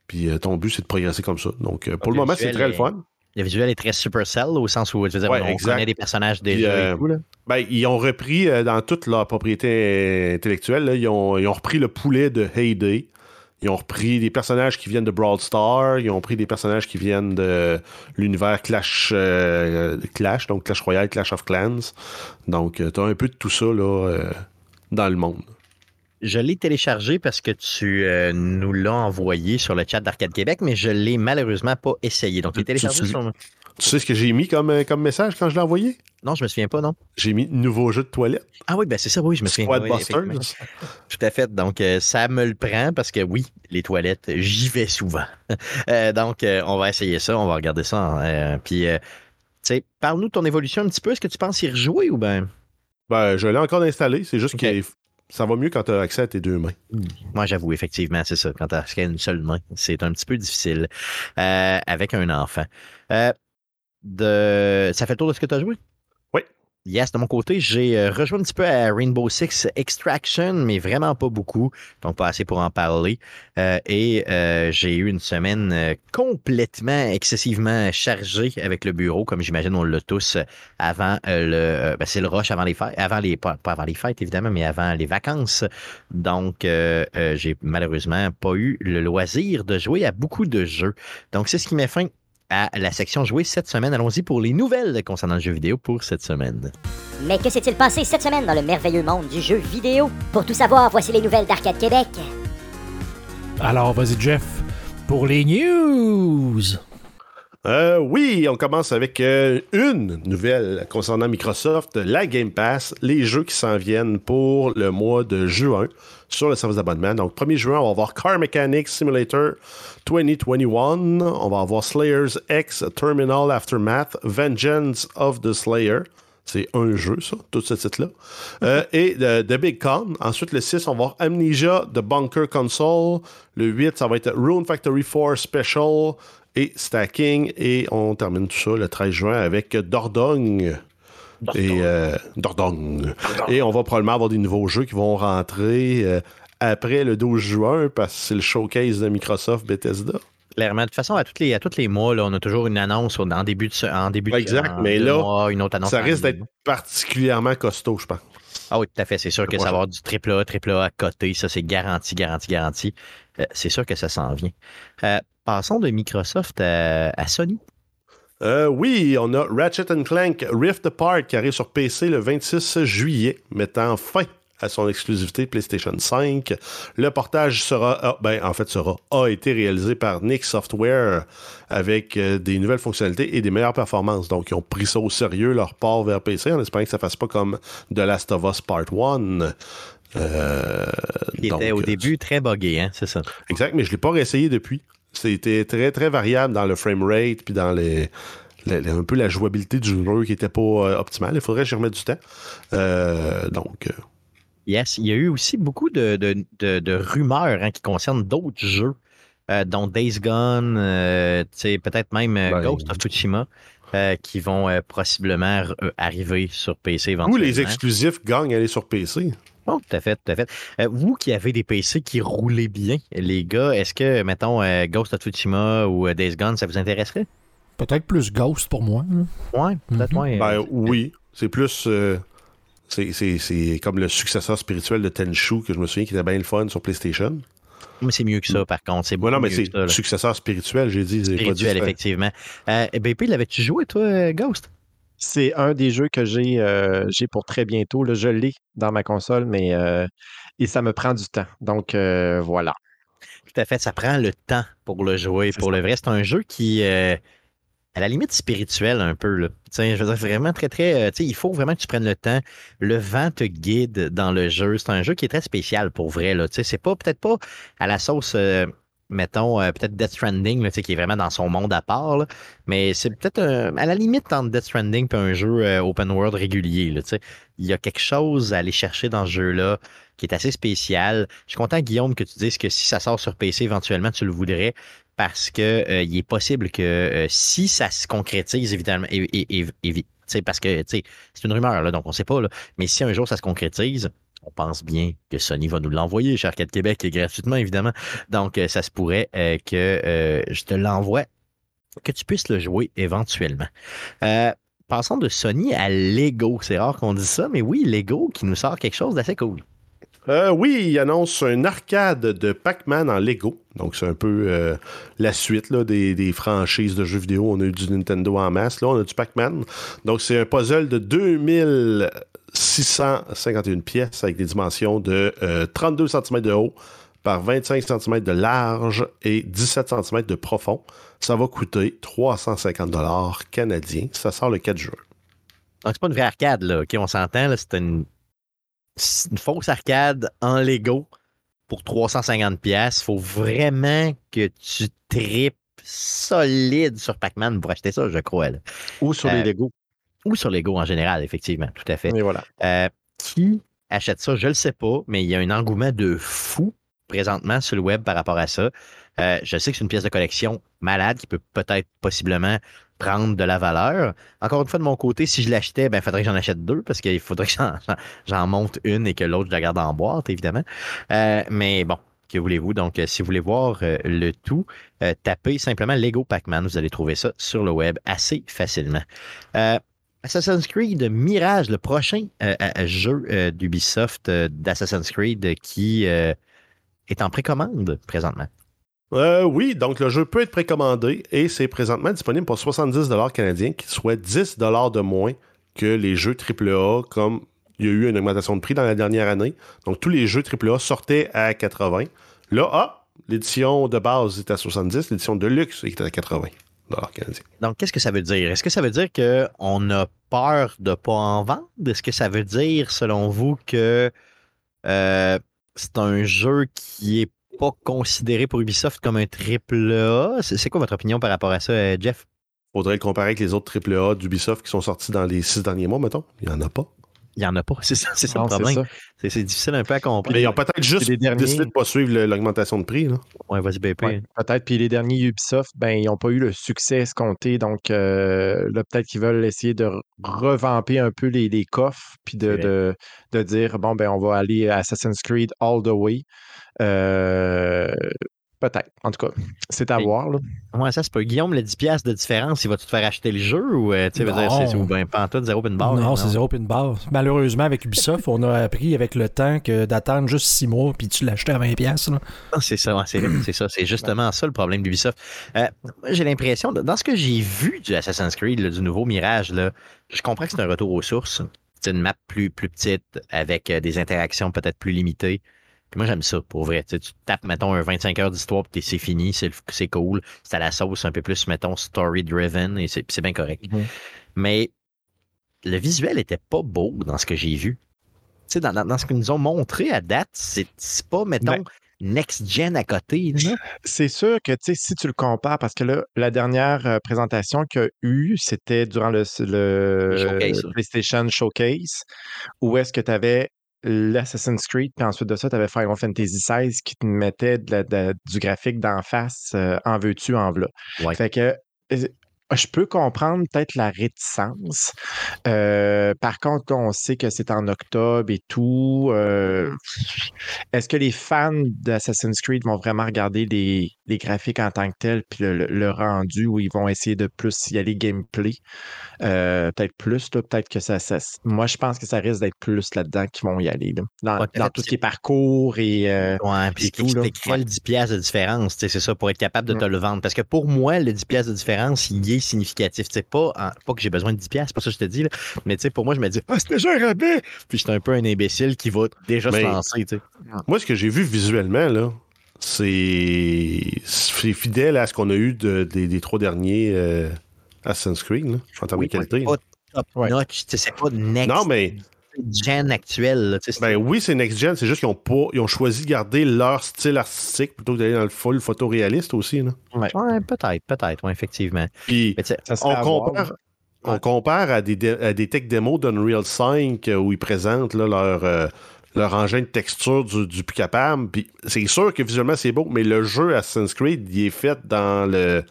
Puis, euh, ton but, c'est de progresser comme ça. Donc, euh, pour le moment, c'est très le fun. Le visuel est très Supercell au sens où je veux dire, on connaît des personnages déjà euh, Ben, ils ont repris euh, dans toute leur propriété intellectuelle, ils, ont, ils, ont, repris le poulet de Heyday. Ils ont repris des personnages qui viennent de Brawl Star. Ils ont pris des personnages qui viennent de l'univers Clash, euh, Clash, donc Clash Royale, Clash of Clans. Donc, tu as un peu de tout ça là, dans le monde. Je l'ai téléchargé parce que tu euh, nous l'as envoyé sur le chat d'Arcade Québec, mais je l'ai malheureusement pas essayé. Donc, il téléchargé tu, sur... Tu sais ce que j'ai mis comme, euh, comme message quand je l'ai envoyé? Non, je me souviens pas, non. J'ai mis nouveau jeu de toilette. Ah oui, ben c'est ça, oui, je me souviens. Squad Tout à fait. Donc, euh, ça me le prend parce que oui, les toilettes, j'y vais souvent. donc, on va essayer ça, on va regarder ça. Hein. puis, tu sais, parle-nous de ton évolution un petit peu. Est-ce que tu penses y rejouer ou ben? Ben, je l'ai encore installé. C'est juste qu'il ça va mieux quand tu as accès à tes deux mains. Moi, j'avoue, effectivement, c'est ça. Quand tu as accès à une seule main, c'est un petit peu difficile euh, avec un enfant. Euh, de... Ça fait le tour de ce que tu as joué? Yes, de mon côté, j'ai euh, rejoint un petit peu à Rainbow Six Extraction, mais vraiment pas beaucoup, donc pas assez pour en parler. Euh, et euh, j'ai eu une semaine complètement, excessivement chargée avec le bureau, comme j'imagine on l'a tous avant le, ben, c'est le rush avant les fêtes, avant les, pas, avant les fêtes évidemment, mais avant les vacances. Donc, j'ai malheureusement pas eu le loisir de jouer à beaucoup de jeux. Donc, c'est ce qui met fin à la section jouée cette semaine. Allons-y pour les nouvelles concernant le jeu vidéo pour cette semaine. Mais que s'est-il passé cette semaine dans le merveilleux monde du jeu vidéo? Pour tout savoir, voici les nouvelles d'Arcade Québec. Alors, vas-y, Jeff, pour les news. Euh, oui, on commence avec euh, une nouvelle concernant Microsoft, la Game Pass, les jeux qui s'en viennent pour le mois de juin sur le service d'abonnement. Donc, 1er juin, on va avoir Car Mechanics Simulator 2021. On va avoir Slayers X Terminal Aftermath, Vengeance of the Slayer. C'est un jeu, ça, tout ce titre-là. Euh, et The, The Big Con. Ensuite, le 6, on va avoir Amnesia, The Bunker Console. Le 8, ça va être Rune Factory 4 Special et Stacking. Et on termine tout ça le 13 juin avec Dordogne. Et, euh, Dordogne. Et on va probablement avoir des nouveaux jeux qui vont rentrer euh, après le 12 juin parce que c'est le showcase de Microsoft Bethesda. Clairement. De toute façon, à tous les, à tous les mois, là, on a toujours une annonce en début de, ce- en début de- Exact, en mais là, mois, une autre annonce. Ça risque d'être particulièrement costaud, je pense. Ah oui, tout à fait. C'est sûr que ça va avoir du triple A, triple A à côté. Ça, c'est garanti, garanti, garanti. Euh, c'est sûr que ça s'en vient. Euh, passons de Microsoft à, à Sony. Euh, oui, on a Ratchet Clank Rift Apart qui arrive sur PC le 26 juillet, mettant fin à son exclusivité PlayStation 5. Le portage sera, ah, ben, en fait, sera, a été réalisé par Nick Software avec euh, des nouvelles fonctionnalités et des meilleures performances. Donc, ils ont pris ça au sérieux, leur port vers PC, en espérant que ça fasse pas comme The Last of Us Part 1. Euh, Qui donc, était au euh, début très buggé, hein, c'est ça. Exact, mais je ne l'ai pas réessayé depuis. C'était très, très variable dans le framerate puis dans les, les- les- un peu la jouabilité du jeu qui n'était pas euh, optimale. Il faudrait que j'y remette du temps. Euh, donc, euh, Yes, il y a eu aussi beaucoup de, de- de- de rumeurs hein, qui concernent d'autres jeux, euh, dont Days Gone, euh, tu sais, peut-être même Ben- Ghost of Tsushima, euh, qui vont euh, possiblement arriver sur PC éventuellement. les exclusifs gagnent à aller sur PC. Oh, tout à fait, tout à fait. Euh, vous qui avez des PC qui roulaient bien, les gars, est-ce que, mettons, euh, Ghost of Tsushima ou euh, Days Gone, ça vous intéresserait? Peut-être plus Ghost pour moi. là. Ouais, peut-être, Mhm. ouais. Ben oui, c'est plus. euh, c'est- c'est c'est comme le successeur spirituel de Tenchu que je me souviens qui était bien le fun sur PlayStation. Mais c'est mieux que ça, par contre. C'est non, mais mieux c'est que ça, là. successeur spirituel, j'ai dit. j'ai pas dit Spirituel, effectivement. Euh, BP, l'avais-tu joué, toi, Ghost? C'est un des jeux que j'ai euh, j'ai pour très bientôt. Là, je l'ai dans ma console, mais euh, et ça me prend du temps. Donc euh, voilà. Tout à fait, ça prend le temps pour le jouer. Pour ça. le vrai, c'est un jeu qui, à la limite spirituelle un peu. Là. Je veux dire, vraiment très, très. euh, il faut vraiment que tu prennes le temps. Le vent te guide dans le jeu. C'est un jeu qui est très spécial pour vrai. Là. C'est pas peut-être pas à la sauce. euh, mettons, euh, peut-être Death Stranding, là, qui est vraiment dans son monde à part, là. mais c'est peut-être à la limite entre Death Stranding et un jeu euh, open world régulier. là. Il y a quelque chose à aller chercher dans ce jeu-là qui est assez spécial. Je suis content, Guillaume, que tu dises que si ça sort sur PC éventuellement, tu le voudrais parce que euh, il est possible que si ça se concrétise, évidemment, et, et- et- parce que c'est une rumeur, là, donc on ne sait pas, là, mais si un jour ça se concrétise, on pense bien que Sony va nous l'envoyer chez Québec gratuitement, évidemment. Donc, euh, ça se pourrait euh, que euh, je te l'envoie, que tu puisses le jouer éventuellement. Passons de Sony à Lego. C'est rare qu'on dise ça, mais oui, Lego qui nous sort quelque chose d'assez cool. Oui, il annonce un arcade de Pac-Man en Lego. Donc, c'est un peu la suite des, des franchises de jeux vidéo. On a eu du Nintendo en masse. Là, on a du Pac-Man. Donc, c'est un puzzle de 2651 pièces avec des dimensions de euh, 32 cm de haut par 25 cm de large et 17 cm de profond. Ça va coûter 350 dollars canadiens. Ça sort le 4 juin. Donc, c'est pas une vraie arcade, là. OK, on s'entend, là. C'est une, fausse arcade en Lego pour 350$. pièces. faut vraiment que tu tripes solide sur Pac-Man pour acheter ça, je crois. là. Ou sur Euh, les Lego. Ou sur Lego en général, effectivement, tout à fait. Et voilà. Euh, qui achète ça, je ne le sais pas, mais il y a un engouement de fou présentement sur le web par rapport à ça. Euh, je sais que c'est une pièce de collection malade qui peut peut-être possiblement prendre de la valeur. Encore une fois, de mon côté, si je l'achetais, ben, il faudrait que j'en achète deux parce qu'il faudrait que j'en, monte une et que l'autre, je la garde en boîte, évidemment. Euh, mais bon, que voulez-vous? Donc, si vous voulez voir euh, le tout, tapez simplement Lego Pac-Man. Vous allez trouver ça sur le web assez facilement. Assassin's Creed Mirage, le prochain euh, euh, jeu euh, d'Ubisoft euh, d'Assassin's Creed qui est en précommande présentement. Oui, donc le jeu peut être précommandé et c'est présentement disponible pour 70 canadiens, qui soit 10 de moins que les jeux AAA, comme il y a eu une augmentation de prix dans la dernière année. Donc tous les jeux AAA sortaient à 80. Là, ah, l'édition de base est à 70, l'édition de luxe est à 80. Dollars canadiens. Donc, qu'est-ce que ça veut dire? Est-ce que ça veut dire qu'on a peur de ne pas en vendre? Est-ce que ça veut dire, selon vous, que euh, c'est un jeu qui est pas considéré pour Ubisoft comme un triple A? C'est quoi votre opinion par rapport à ça, euh, Jeff? Faudrait le comparer avec les autres AAA d'Ubisoft qui sont sortis dans les six derniers mois, mettons. Il n'y en a pas. Il n'y en a pas. C'est ça, c'est ça Non, le c'est problème. ça. C'est c'est difficile un peu à comprendre. Mais ils ont peut-être juste les derniers. décidé de ne pas suivre le- l'augmentation de prix. Là. Ouais, vas-y, BP. Ouais, peut-être. Puis les derniers Ubisoft, ben, ils n'ont pas eu le succès escompté. Donc euh, là, peut-être qu'ils veulent essayer de re- revamper un peu les, les coffres, puis de, de, de dire bon, ben, on va aller à Assassin's Creed all the way. Euh, peut-être. En tout cas, c'est à Et- voir. Là. Ouais, ça, c'est pas. Guillaume, le 10$ de différence, il va-tu te faire acheter le jeu ou euh, tu veux dire, c'est- ou ben, pas en tout, zéro pin barre? non, c'est zéro une barre. Malheureusement, avec Ubisoft, on a appris avec le temps que d'attendre juste six mois puis tu l'achetais à 20$. piastres, là. Ah, C'est ça, ouais, c'est c'est ça. C'est justement ça le problème d'Ubisoft. Euh, moi, j'ai l'impression, dans ce que j'ai vu du Assassin's Creed, là, du nouveau Mirage, là, je comprends que c'est un retour aux sources. C'est une map plus, plus petite, avec euh, des interactions peut-être plus limitées. Puis moi, j'aime ça, pour vrai. Tu sais, tu tapes, mettons, un 25 heures d'histoire, puis c'est fini, c'est cool. C'est à la sauce un peu plus, mettons, story-driven, et c'est bien correct. Mhm. Mais le visuel était pas beau dans ce que j'ai vu. Tu sais, dans, dans- dans ce qu'ils nous ont montré à date, c'est pas, mettons, Ben- next-gen à côté. C'est sûr que, tu sais, si tu le compares, parce que là, la dernière euh, présentation qu'il y a eu, c'était durant le, le Le showcase, là. PlayStation Showcase, où est-ce que tu avais l'Assassin's Creed, puis ensuite de ça, tu avais Final Fantasy XVI qui te mettait de la- de- du graphique d'en face, euh, en veux-tu, en v'là. Ouais. Fait que je peux comprendre peut-être la réticence. Euh, par contre, on sait que c'est en octobre et tout. euh, Est-ce que les fans d'Assassin's Creed vont vraiment regarder les, les graphiques en tant que tels, puis le, rendu où ils vont essayer de plus y aller gameplay? Euh, peut-être plus, là, peut-être que ça, ça- Moi, je pense que ça risque d'être plus là-dedans qu'ils vont y aller. là. Dans, Ouais, dans tout ce c'est- qui est parcours et. Ouais, puis et ce qui tout, là. expliquerait le 10$ piastres de différence, c'est ça, pour être capable de te Mm. le vendre. Parce que pour moi, le 10$ piastres de différence, il est significatif. Tu sais, pas, en- pas que j'ai besoin de 10$, piastres, c'est pas ça que je te dis, là. mais tu sais, pour moi, je me dis, ah, c'est déjà un rabais! Puis j'étais un peu un imbécile qui va déjà Mais- se lancer, tu sais. Moi, ce que j'ai vu visuellement, là, c'est c'est fidèle à ce qu'on a eu de- des, des trois derniers euh, Assassin's Creed, là, en termes Oui, de qualité. Pas top Ouais. notch, c'est pas next Non, mais gen actuel, là, tu sais, c'est- ben oui, c'est next-gen, c'est juste qu'ils ont, pas, ils ont choisi de garder leur style artistique plutôt que d'aller dans le full photoréaliste aussi. Là. Ouais, peut-être, peut-être, ouais, effectivement. Puis, on compare, on compare à des, à des tech démos d'Unreal 5 euh, où ils présentent là, leur, euh, leur engin de texture du, du plus capable. Puis c'est sûr que visuellement c'est beau, mais le jeu Assassin's Creed, il est fait dans le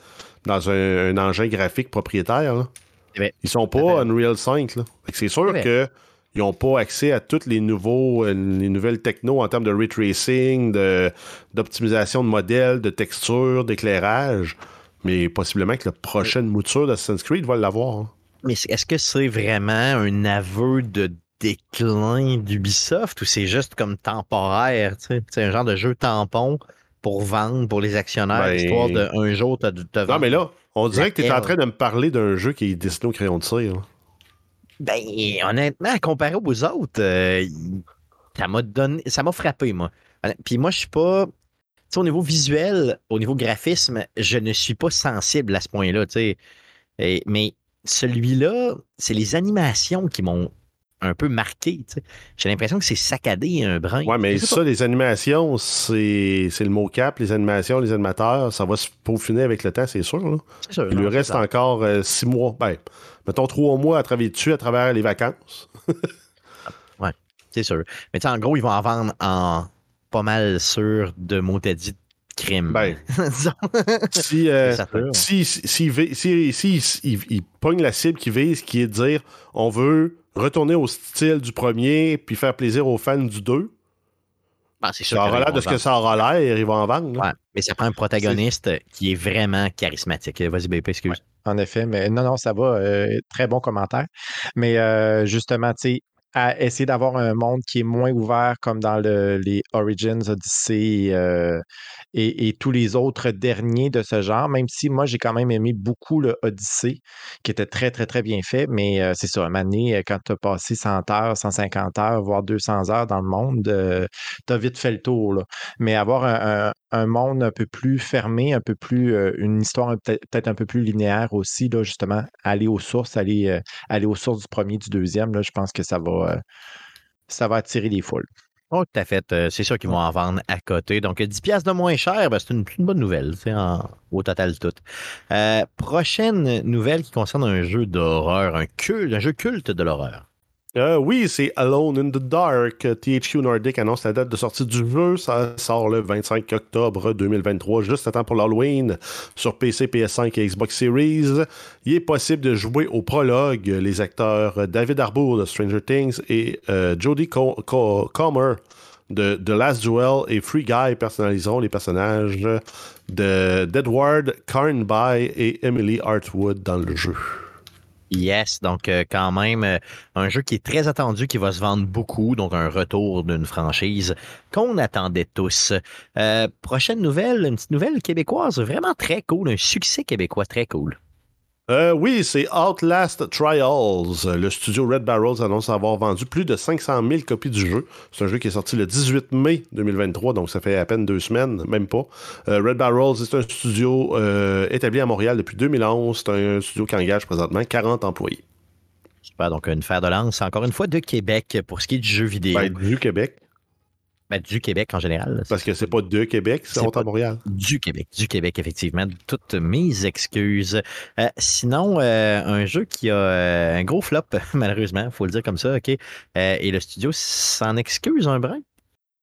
dans un, un engin graphique propriétaire. là. C'est vrai. Ils sont pas vrai. Unreal 5. là. Fait que C'est sûr C'est vrai. que ils n'ont pas accès à toutes les nouveaux euh, les nouvelles technos en termes de ray tracing, de- d'optimisation de, modèles, de texture, d'éclairage. Mais possiblement que la prochaine mouture d'Assassin's Creed va l'avoir. hein. Mais est-ce que c'est vraiment un aveu de déclin d'Ubisoft ou c'est juste comme temporaire, tu? C'est un genre de jeu tampon pour vendre pour les actionnaires, Ben- histoire de un jour te, te Non, vendre. mais là, on dirait que tu es en train de me parler d'un jeu qui est dessiné au crayon de cire. Ben, honnêtement, comparé aux autres, euh, ça m'a donné, ça m'a frappé, moi. Puis moi, je suis pas. Tu sais, au niveau visuel, au niveau graphisme, je ne suis pas sensible à ce point-là, Mais celui-là, c'est les animations qui m'ont un peu marqué, tu sais. J'ai l'impression que c'est saccadé un brin. Ouais, mais ça, les animations, c'est le mot-cap. Les animations, les animateurs, ça va se peaufiner avec le temps, c'est sûr. là. sûr, Il non, lui reste ça. encore euh, six mois. Ben, mettons trois mois à travailler dessus à travers les vacances. C'est sûr. Mais tu sais, en gros, ils vont en vendre en pas mal sûr de mots de crime. Ben, si, euh, si, si, si, si- il, il pogne la cible qui vise, qui est de dire on veut retourner au style du premier puis faire plaisir aux fans du 2, Ben, c'est ça aura l'air de ce que ça aura l'air, ils vont en vendre. Ouais, mais ça prend un protagoniste qui est vraiment charismatique. Vas-y, BP, excuse. En effet, mais non, non, ça va. euh, très bon commentaire. Mais euh, justement, tu sais, à essayer d'avoir un monde qui est moins ouvert comme dans le- les Origins, Odyssey euh, et, et tous les autres derniers de ce genre, même si moi, j'ai quand même aimé beaucoup le Odyssey, qui était très, très, très bien fait. Mais euh, c'est ça, donné, euh, quand tu as passé 100 heures, 150 heures, voire 200 heures dans le monde, tu as vite fait le tour. là. Mais avoir un, un- un monde un peu plus fermé, un peu plus, euh, une histoire peut- peut-être un peu plus linéaire aussi, là, justement, aller aux sources, aller, euh, aller aux sources du premier, du deuxième, là, je pense que ça va, euh, ça va attirer les foules. Oh, tout à fait. C'est sûr qu'ils vont en vendre à côté. Donc, 10 piastres de moins cher, ben, c'est une, une bonne nouvelle, en- au total tout. Prochaine nouvelle qui concerne un jeu d'horreur, un culte, un jeu culte de l'horreur. Euh, oui, c'est Alone in the Dark. THQ Nordic annonce la date de sortie du jeu. Ça sort le 25 octobre 2023, juste à temps pour l'Halloween, sur PC, PS5 et Xbox Series. Il est possible de jouer au prologue les acteurs David Harbour de Stranger Things et euh, Jodie Co- Co- Comer de The Last Duel et Free Guy personnaliseront les personnages de d'Edward Carnby et Emily Hartwood dans le jeu. Yes, donc euh, quand même euh, un jeu qui est très attendu, qui va se vendre beaucoup, donc un retour d'une franchise qu'on attendait tous. Euh, prochaine nouvelle, une petite nouvelle québécoise vraiment très cool, un succès québécois très cool. Euh, oui, c'est Outlast Trials. Le studio Red Barrels annonce avoir vendu plus de 500 000 copies du jeu. C'est un jeu qui est sorti le 18 mai 2023, donc ça fait à peine deux semaines, même pas. Euh, Red Barrels est un studio euh, établi à Montréal depuis 2011. C'est un studio qui engage présentement 40 employés. Super, donc une fer de lance, encore une fois, de Québec pour ce qui est du jeu vidéo. Ben, du Québec, Ben, du Québec en général. là. parce que c'est pas de Québec, c'est à Montréal. Du Québec, du Québec, effectivement. Toutes mes excuses. Euh, sinon, euh, un jeu qui a euh, un gros flop, malheureusement, il faut le dire comme ça, OK? Euh, et le studio s'en excuse un brin.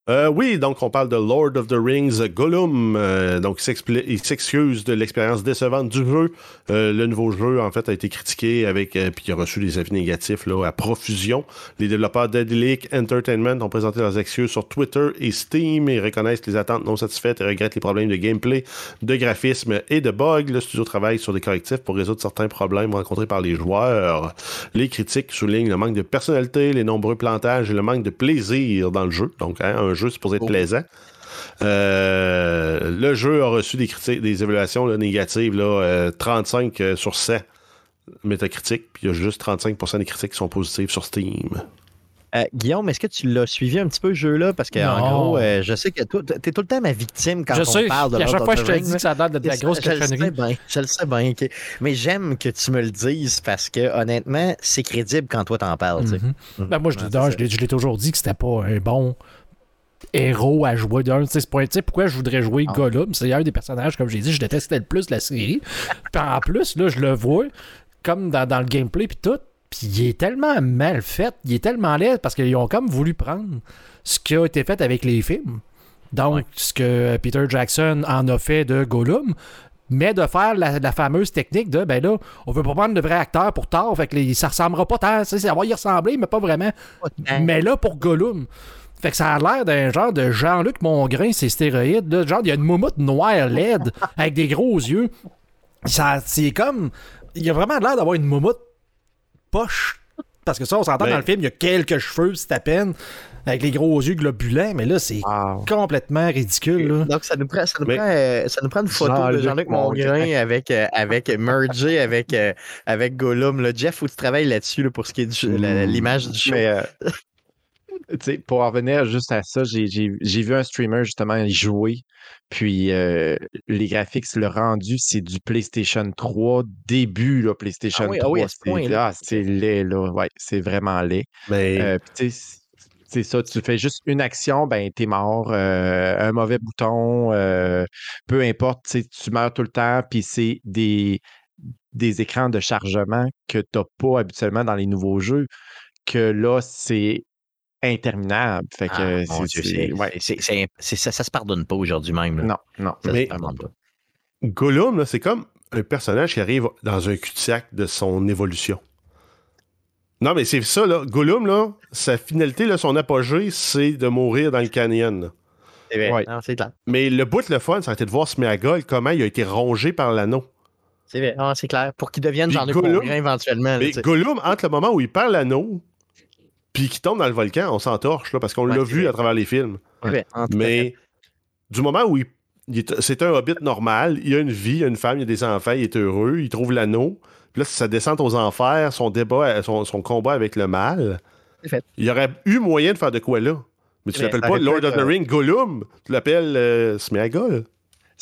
Euh, oui, donc on parle de Lord of the Rings Gollum. Euh, donc il s'excuse de l'expérience décevante du jeu. Euh, le nouveau jeu, en fait, a été critiqué avec euh, puis il a reçu des avis négatifs à profusion. Les développeurs d'Adelic Entertainment ont présenté leurs excuses sur Twitter et Steam et reconnaissent les attentes non satisfaites et regrettent les problèmes de gameplay, de graphisme et de bugs. Le studio travaille sur des correctifs pour résoudre certains problèmes rencontrés par les joueurs. Les critiques soulignent le manque de personnalité, les nombreux plantages et le manque de plaisir dans le jeu. Hein, jeu supposé être Oh. plaisant. Euh, le jeu a reçu des critiques, des évaluations là, négatives, là, euh, 35 euh, sur 100 métacritiques, puis il y a juste 35% des critiques qui sont positives sur Steam. Euh, Guillaume, est-ce que tu l'as suivi un petit peu, ce jeu-là? Parce que, en Non. gros, euh, je sais que toi, t'es tout le temps ma victime quand je on sais, parle de puis à chaque Lord fois, je te dis que ça l'air de la grosse je, le sais cochonnerie. bien, je le sais bien, mais j'aime que tu me le dises parce que honnêtement, c'est crédible quand toi t'en parles. tu. Mhm. Ben, moi, je, Ouais, non, je l'ai toujours dit que c'était pas un bon héros à jouer d'un. Tu sais, pourquoi je voudrais jouer Ah. Gollum? C'est un des personnages, comme j'ai dit, je détestais le plus de la série. Puis en plus, là, je le vois comme dans, dans le gameplay puis tout. Puis il est tellement mal fait, il est tellement laid parce qu'ils ont comme voulu prendre ce qui a été fait avec les films. Donc, Ouais. ce que Peter Jackson en a fait de Gollum, mais de faire la, la fameuse technique de, ben là, on veut pas prendre de vrai acteur pour tard, fait que les- ça ressemblera pas tant, ça va y ressembler, mais pas vraiment. Mais là, pour Gollum, fait que ça a l'air d'un genre de Jean-Luc Mongrain, c'est stéroïdes, là, genre, il y a une moumoute noire laide, avec des gros yeux. Ça, c'est comme, il a vraiment l'air d'avoir une moumoute poche. Parce que ça, on s'entend Ben- dans le film, il y a quelques cheveux, c'est à peine, avec les gros yeux globulants, mais là, c'est Wow. complètement ridicule. là. Donc, ça nous prend, ça nous Mais- prend, euh, ça nous prend une photo de Jean-Luc Mongrain. Avec, euh, avec mergé avec, euh, avec Gollum. Là. Jeff, faut que tu travailles là-dessus là, pour ce qui est la- l'image du show. Mais, pour en revenir juste à ça, j'ai j'ai- j'ai vu un streamer justement y jouer. Puis euh, les graphics, le rendu, c'est du PlayStation 3, début là, PlayStation Ah oui, ah 3. oui, à ce c'est point-là. ah, c'est laid, là. Ouais, c'est vraiment laid. Mais Euh, c'est ça, tu fais juste une action, ben t'es mort. Euh, un mauvais bouton, euh, peu importe, tu meurs tout le temps, puis c'est des, des écrans de chargement que t'as pas habituellement dans les nouveaux jeux, que là, c'est interminable. Fait que Ah, c'est- ouais. ça, ça se pardonne pas aujourd'hui même. là. Non, non. Ça Mais- se pardonne pas. Gollum, là, c'est comme un personnage qui arrive dans un cul-de-sac de son évolution. Non, mais c'est ça, là. Gollum, là, sa finalité, là, son apogée, c'est de mourir dans le canyon. Ouais. Non, c'est clair. Mais le bout le fun, ça a été de voir Smeagol, comment il a été rongé par l'anneau. C'est vrai. Ah, c'est clair. Pour qu'il devienne Gollum- Mongrain éventuellement. Mais. Gollum, entre le moment où il perd l'anneau, puis qu'il tombe dans le volcan, on s'entorche, là, parce qu'on Ouais, l'a vu vrai. à travers les films. Mais du moment où il, il est- c'est un hobbit normal, il a une vie, il a une femme, il a des enfants, il est heureux, il trouve l'anneau. Puis là, sa descente aux enfers, son débat, son, son combat avec le mal, fait. il y aurait eu moyen de faire de quoi là? Mais tu l'appelles pas Lord of the euh, Ring Gollum, tu l'appelles euh, Smeagol.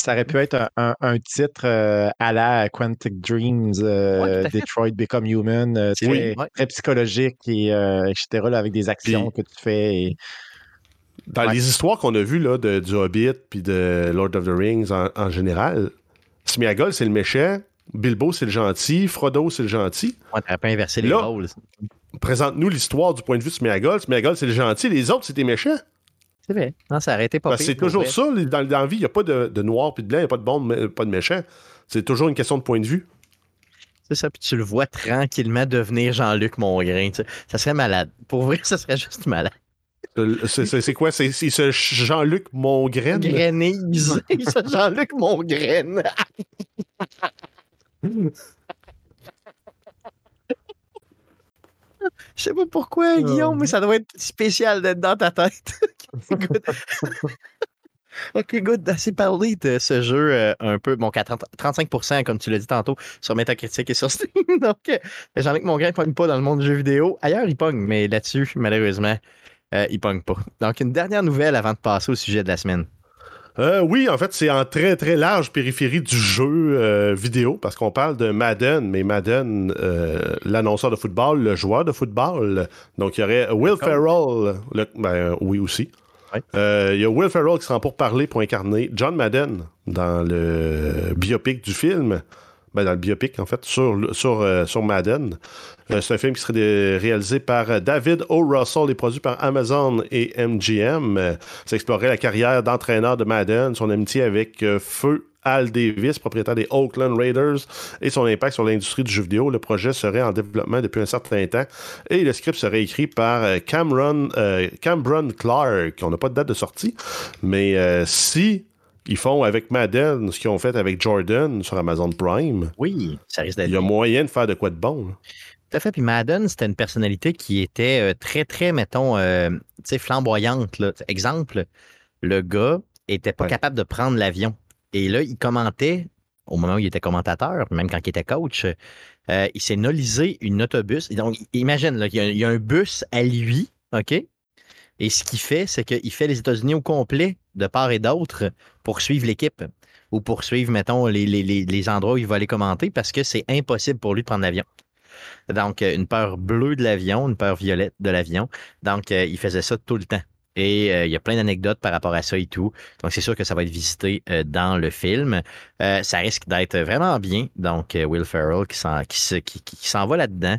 Ça aurait pu être un, un- un titre euh, à la Quantic Dreams, euh, Ouais. Detroit Become Human, euh, très, ouais. très psychologique, et, euh, etc., là, avec des actions que tu fais. et- Dans Ouais. les histoires qu'on a vues là, de, du Hobbit puis de Lord of the Rings en, en général, Smeagol, c'est le méchant, Bilbo, c'est le gentil, Frodo, c'est le gentil. Ouais, t'aurais pas inversé les Là- rôles. Présente-nous l'histoire du point de vue de Smeagol. Smeagol, c'est le gentil, les autres, c'est des méchants. C'est vrai. Non, ça été pas pire, c'est toujours vrai. ça, dans, dans la vie, il n'y a pas de, de noir puis de blanc, il n'y a pas de bon, pas de méchant. C'est toujours une question de point de vue. C'est ça, puis tu le vois tranquillement devenir Jean-Luc Mongrain. tu sais. Ça serait malade. Pour vrai, ça serait juste malade. Euh, C'est quoi? C'est ce Jean-Luc Mongraine? Grenise. Ça, Jean-Luc Mongraine. Je sais pas pourquoi, Guillaume, mais ça doit être spécial d'être dans ta tête. Ok, good. Assez parlé de ce jeu euh, un peu. Bon, qu'à 30 35%, comme tu l'as dit tantôt, sur Metacritic et sur Steam. Donc, euh, Jean-Luc Mongrain ne pogne pas dans le monde du jeu vidéo. Ailleurs, il pogne, mais là-dessus, malheureusement, euh, il pogne pas. Donc, une dernière nouvelle avant de passer au sujet de la semaine. Euh, oui, en fait, c'est en très très large périphérie du jeu euh, vidéo parce qu'on parle de Madden, mais Madden, euh, l'annonceur de football, le joueur de football. Donc, il y aurait Will Ferrell, le- ben, oui aussi. Ouais. Il y a Will Ferrell qui sera pour parler pour incarner John Madden dans le biopic du film. Ben, dans le biopic, en fait, sur, euh, Madden. Euh, c'est un film qui serait réalisé par euh, David O. Russell et produit par Amazon et MGM. Ça explorerait la carrière d'entraîneur de Madden, son amitié avec Feu Al Davis, propriétaire des Oakland Raiders, et son impact sur l'industrie du jeu vidéo. Le projet serait en développement depuis un certain temps et le script serait écrit par Cameron, Clark. On n'a pas de date de sortie, mais si ils font avec Madden ce qu'ils ont fait avec Jordan sur Amazon Prime, Oui, ça risque d'être il y a moyen de faire de quoi de bon. là. Tout à fait. Puis Madden, c'était une personnalité qui était euh, très, très, mettons, euh, tu sais, flamboyante. Là. Exemple, le gars était pas Ouais. capable de prendre l'avion. Et là, il commentait, au moment où il était commentateur, même quand il était coach, euh, il s'est nolisé une autobus. Donc, imagine, là, il, y a, il y a un bus à lui, OK? Et ce qu'il fait, c'est qu'il fait les États-Unis au complet, de part et d'autre, pour suivre l'équipe ou pour suivre, mettons, les, les- les- endroits où il va aller commenter parce que c'est impossible pour lui de prendre l'avion. Donc, euh, une peur bleue de l'avion, une peur violette de l'avion. Donc, euh, il faisait ça tout le temps. Et euh, il y a plein d'anecdotes par rapport à ça et tout. Donc, c'est sûr que ça va être visité dans le film. Ça risque d'être vraiment bien. Donc, Will Ferrell qui s'en, qui, se- qui- qui- qui s'en va là-dedans.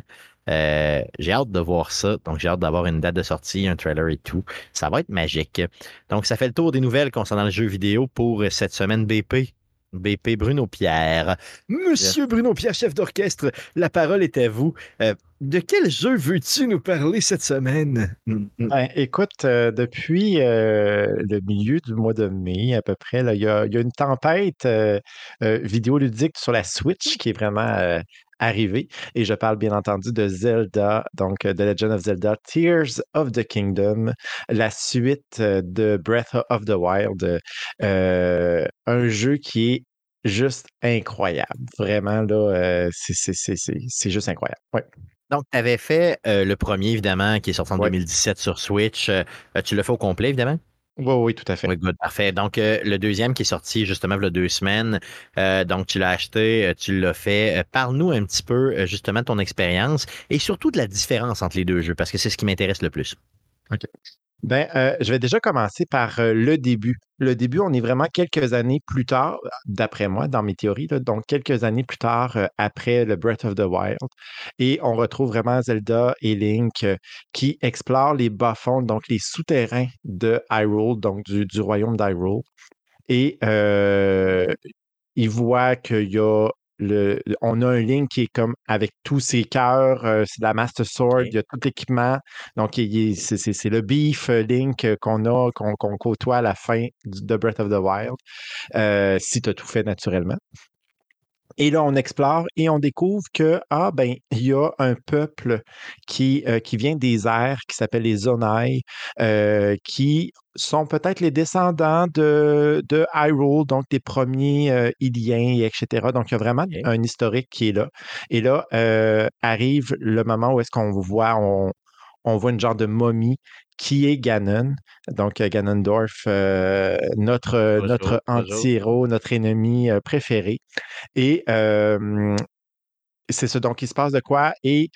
Euh, j'ai hâte de voir ça. Donc, j'ai hâte d'avoir une date de sortie, un trailer et tout. Ça va être magique. Donc, ça fait le tour des nouvelles concernant le jeu vidéo pour euh, cette semaine BP. BP Bruno Pierre. Monsieur Bruno Pierre, chef d'orchestre, la parole est à vous. Euh, de quel jeu veux-tu nous parler cette semaine? Ben, écoute, euh, depuis euh, le milieu du mois de mai, à peu près, il y y a une tempête euh, euh, vidéoludique sur la Switch qui est vraiment euh, arrivée. Et je parle bien entendu de Zelda, donc euh, The Legend of Zelda, Tears of the Kingdom, la suite euh, de Breath of the Wild. euh, un jeu qui est juste incroyable. Vraiment, là, euh, c'est- juste incroyable. Ouais. Donc, tu avais fait euh, le premier, évidemment, qui est sorti en Ouais. 2017 sur Switch. Euh, tu l'as fait au complet, évidemment? Oui, oui, tout à fait. Oui, good, parfait. Donc, euh, le deuxième qui est sorti justement il y a deux semaines. euh, donc, tu l'as acheté, euh, tu l'as fait. Parle-nous un petit peu justement de ton expérience et surtout de la différence entre les deux jeux, parce que c'est ce qui m'intéresse le plus. Ben, euh, je vais déjà commencer par euh, le début. Le début, on est vraiment quelques années plus tard, d'après moi, dans mes théories, donc quelques années plus tard euh, après le Breath of the Wild. Et on retrouve vraiment Zelda et Link qui explorent les bas-fonds, donc les souterrains de Hyrule, donc du, du royaume d'Hyrule. Et ils voient qu'il y a le, on a un Link qui est comme avec tous ses cœurs, euh, c'est de la Master Sword, il y a tout l'équipement. Donc, c'est c'est- c'est le beef euh, Link euh, qu'on a, qu'on côtoie à la fin de Breath of the Wild, euh, si tu as tout fait naturellement. Et là, on explore et on découvre que, ah, ben, il y a un peuple qui, euh, qui vient des airs, qui s'appelle les Zonai, euh, qui sont peut-être les descendants de, de Hyrule, donc des premiers euh, Iliens, etc. Donc, il y a vraiment un historique qui est là. Et là, arrive le moment où est-ce qu'on voit, on, on voit une genre de momie qui est Ganon. Donc, euh, Ganondorf, euh, notre, Toujours, notre anti-héros, notre ennemi euh, préféré. Et euh, c'est ça. Donc, il se passe de quoi? Et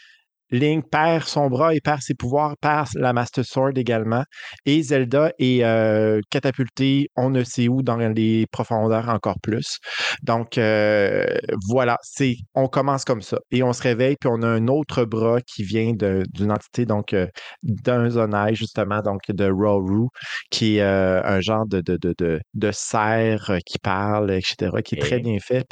Link perd son bras et perd ses pouvoirs, perd la Master Sword également. Et Zelda est euh, catapultée, on ne sait où, dans les profondeurs encore plus. Donc, euh, voilà, c'est, on commence comme ça. Et on se réveille, puis on a un autre bras qui vient d'une entité, donc, euh, d'un zonai, justement, donc de Roru, qui est un genre de, de, de, de, de cerf qui parle, etc., qui est très bien fait.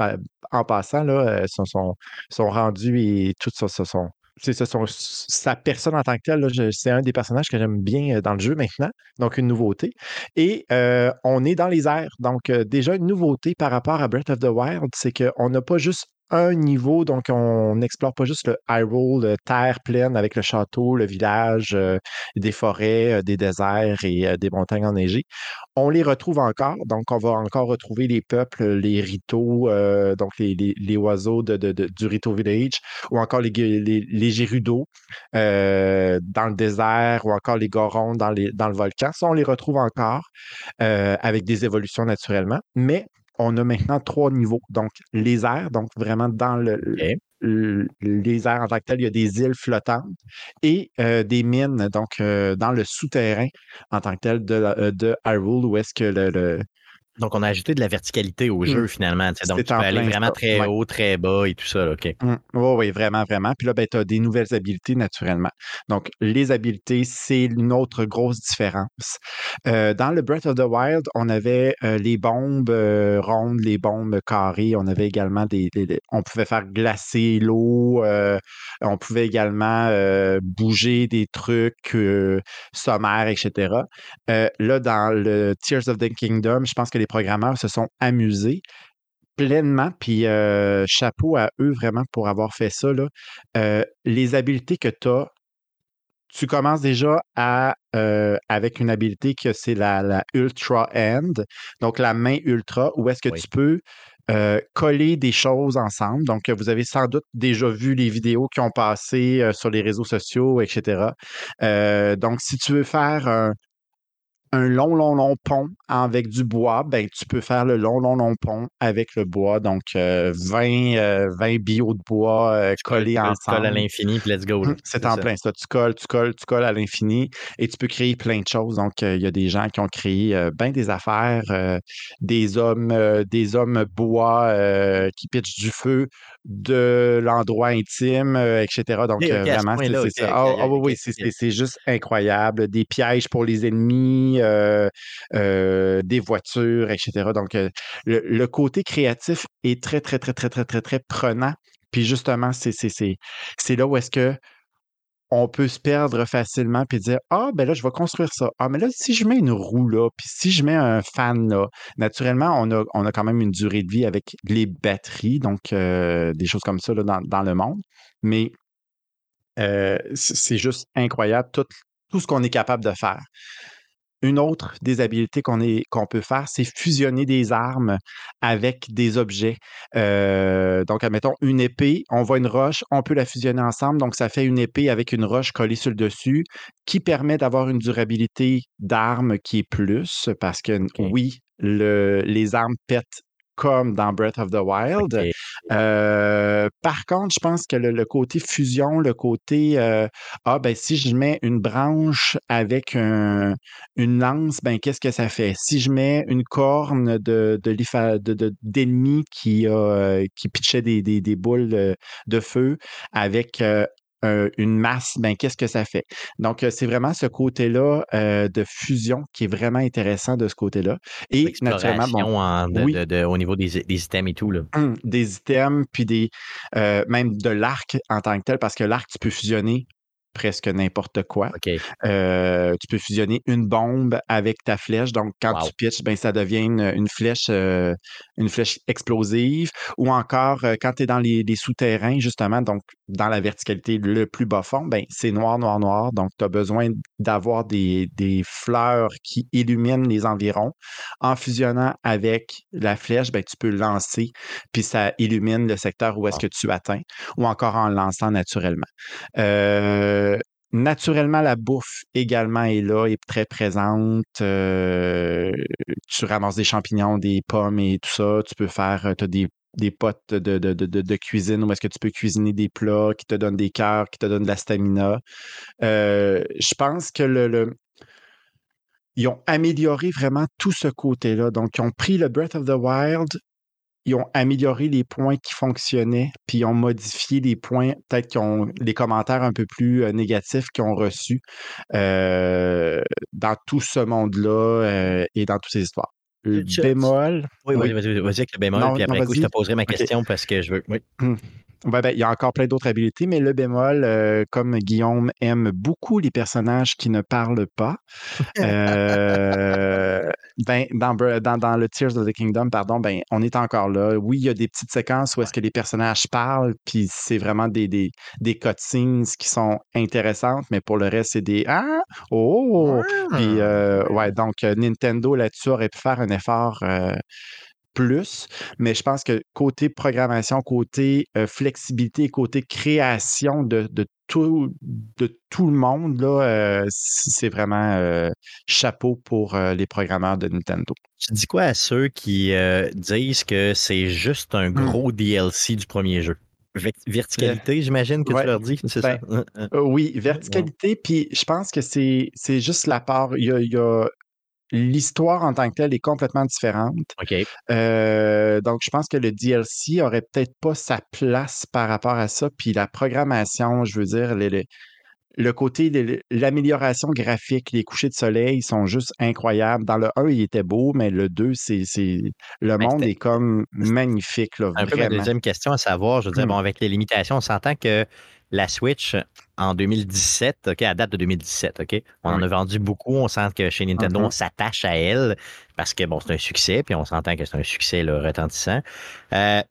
En passant, là, son, son, son rendu et tout ça, ça, son, c'est sa personne en tant que telle, c'est un des personnages que j'aime bien euh, dans le jeu maintenant, donc une nouveauté. Et euh, on est dans les airs, donc euh, déjà une nouveauté par rapport à Breath of the Wild, c'est qu'on n'a pas juste un niveau, donc on n'explore pas juste le Hyrule, le terre pleine avec le château, le village, euh, des forêts, euh, des déserts et euh, des montagnes enneigées. On les retrouve encore, donc on va encore retrouver les peuples, les ritos, euh, donc les, les- oiseaux de, du Rito Village, ou encore les, les, dans le désert, ou encore les Gorons dans, dans le volcan. Ça, on les retrouve encore avec des évolutions naturellement, mais on a maintenant trois niveaux. Donc, les airs, donc vraiment dans le, les airs en tant que tel, il y a des îles flottantes et euh, des mines, donc euh, dans le souterrain en tant que tel de, euh, de Hyrule, où est-ce que le, le- Donc, on a ajouté de la verticalité au jeu, finalement. tu sais. Donc, tu peux aller plein vraiment très ouais. haut, très bas et tout ça. OK. Mm. Oui, oui, vraiment, vraiment. Puis là, ben, tu as des nouvelles habiletés naturellement. Donc, les habiletés, c'est une autre grosse différence. Euh, dans le Breath of the Wild, on avait euh, les bombes euh, rondes, les bombes carrées. On avait également des. des- des- on pouvait faire glacer l'eau. on pouvait également bouger des trucs sommaires, etc. Là, dans le Tears of the Kingdom, je pense que les programmeurs se sont amusés pleinement, puis euh, chapeau à eux vraiment pour avoir fait ça. Là. Euh, les habiletés que tu as, tu commences déjà à, euh, avec une habilité que c'est la, la Ultra Hand, donc la main ultra, où est-ce que Oui. tu peux euh, coller des choses ensemble. Donc, vous avez sans doute déjà vu les vidéos qui ont passé euh, sur les réseaux sociaux, etc. Euh, donc, si tu veux faire un, un long, long, long pont avec du bois, ben, tu peux faire le long, long, long pont avec le bois. Donc, euh, 20, euh, 20 bio de bois euh, collés tu colles, tu colles à ensemble. l'infini, puis let's go. Hum, C'est en ça. plein ça. Tu colles, tu colles, tu colles à l'infini et tu peux créer plein de choses. Donc, euh, il y a des gens qui ont créé euh, bien des affaires, des hommes, des hommes bois qui pitchent du feu de l'endroit intime, etc. Donc, vraiment, c'est ça. Ah ah oui, c'est juste incroyable. Des pièges pour les ennemis, des voitures, etc. Donc, euh, le, côté créatif est très, très, très, très, très, très, très prenant. Puis justement, c'est là où est-ce que on peut se perdre facilement puis dire ah ben là je vais construire ça ah mais là si je mets une roue là puis si je mets un fan là naturellement on a on a quand même une durée de vie avec les batteries donc euh, des choses comme ça là, dans, dans le monde mais euh, c'est juste incroyable tout, tout ce qu'on est capable de faire une autre des habiletés qu'on peut faire, c'est fusionner des armes avec des objets. Euh, donc, admettons, une épée, on voit une roche, on peut la fusionner ensemble. Donc, ça fait une épée avec une roche collée sur le dessus qui permet d'avoir une durabilité d'arme qui est plus parce que, oui, le- les armes pètent comme dans Breath of the Wild. Euh, par contre, je pense que le, le côté fusion, le côté euh, ah ben si je mets une branche avec un- une lance, ben qu'est-ce que ça fait? Si je mets une corne de, d'ennemi qui a euh, qui pitchait des, des, des boules de, de feu avec euh, un- une masse, ben qu'est-ce que ça fait? Donc, euh, c'est vraiment ce côté-là euh, de fusion qui est vraiment intéressant de ce côté-là. Et naturellement, bon, L'exploration en- de- oui. de- de- au niveau des, des items et tout. Là. Hum, des items, puis des euh, même de l'arc en tant que tel, parce que l'arc, tu peux fusionner presque n'importe quoi. Euh, tu peux fusionner une bombe avec ta flèche. Donc, quand Wow. tu pitches, ben, ça devient une, une flèche, euh, une flèche explosive. Ou encore, euh, quand tu es dans les, les souterrains, justement, donc dans la verticalité le plus bas fond, ben, c'est noir, noir, noir. Donc, tu as besoin d'avoir des, des fleurs qui illuminent les environs. En fusionnant avec la flèche, ben, tu peux lancer, puis ça illumine le secteur où est-ce que tu atteins, ou encore en lançant naturellement. Euh, naturellement, la bouffe également est là, est très présente. Euh, tu ramasses des champignons, des pommes et tout ça. Tu peux faire, tu as des, des potes de, de, de, de cuisine où est-ce que tu peux cuisiner des plats qui te donnent des cœurs, qui te donnent de la stamina? Euh, je pense que le, ils ont amélioré vraiment tout ce côté-là. Donc, ils ont pris le Breath of the Wild, ils ont amélioré les points qui fonctionnaient, puis ils ont modifié les points, peut-être qu'ils ont les commentaires un peu plus euh, négatifs qu'ils ont reçus euh, dans tout ce monde-là et dans toutes ces histoires. Le bémol. Oui, oui, vas-y, vas-y avec le bémol, puis après, coup, je te poserai ma question parce que je veux. Oui. Hum. Ben, il y a encore plein d'autres habiletés, mais le bémol, euh, comme Guillaume aime beaucoup les personnages qui ne parlent pas, euh, ben, dans, dans, le Tears of the Kingdom, pardon, ben, on est encore là. Oui, il y a des petites séquences où est-ce que les personnages parlent, puis c'est vraiment des, des, des cutscenes qui sont intéressantes, mais pour le reste, c'est des Ah! Oh! Puis, euh, ouais, donc Nintendo là-dessus aurait pu faire un effort plus, mais je pense que côté programmation, côté flexibilité, côté création de, tout, de tout le monde, là, c'est vraiment chapeau pour les programmeurs de Nintendo. Tu dis quoi à ceux qui disent que c'est juste un mmh. gros DLC du premier jeu? Verticalité, j'imagine que tu leur dis, c'est ça? Ben, hein, hein. oui, verticalité, puis je pense que c'est juste la part. il y a l'histoire en tant que telle est complètement différente. OK. Euh, donc, je pense que le DLC aurait peut-être pas sa place par rapport à ça. Puis la programmation, je veux dire, le côté l'amélioration graphique, les couchers de soleil sont juste incroyables. Dans le 1, il était beau, mais le 2, c'est le monde est comme magnifique. Là, un peu ma deuxième question à savoir, je veux dire, mmh. bon, avec les limitations, on s'entend que la Switch en 2017, OK, à date de 2017, OK? On en a vendu beaucoup. On sent que chez Nintendo, on uh-huh. s'attache à elle parce que, bon, c'est un succès, puis on s'entend que c'est un succès retentissant. Euh,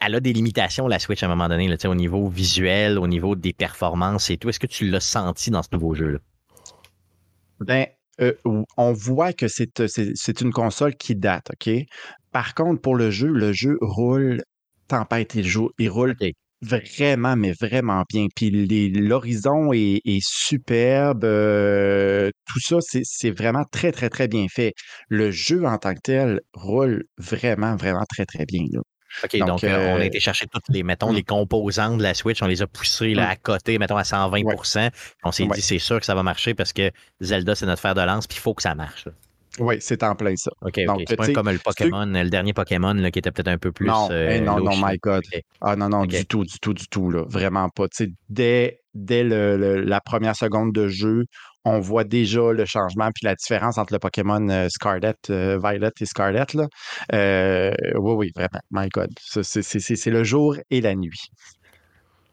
elle a des limitations, la Switch, à un moment donné, là, au niveau visuel, au niveau des performances et tout. Est-ce que tu l'as senti dans ce nouveau jeu-là? Ben, euh, on voit que c'est, c'est, une console qui date, OK? Par contre, pour le jeu, le jeu roule tempête, il, joue, il roule Vraiment, mais vraiment bien. Puis l'horizon est, superbe. Euh, tout ça, c'est vraiment très, très, très bien fait. Le jeu en tant que tel roule vraiment, vraiment très, très bien. OK, donc, euh, on a euh, été chercher toutes les, mettons, les composants de la Switch, on les a poussés là, à côté, mettons, à 120% On s'est dit, c'est sûr que ça va marcher parce que Zelda, c'est notre fer de lance, puis il faut que ça marche. Oui, c'est en plein ça. OK, c'est pas comme le Pokémon, le dernier Pokémon là, qui était peut-être un peu plus. Non, euh, non, non, my God. Ah non, non, du tout, du tout, du tout, là. Vraiment pas. dès dès le, la première seconde de jeu, on voit déjà le changement puis la différence entre le Pokémon euh, Scarlet, euh, Violet et Scarlet. Là. oui, oui, vraiment. My God. C'est le jour et la nuit.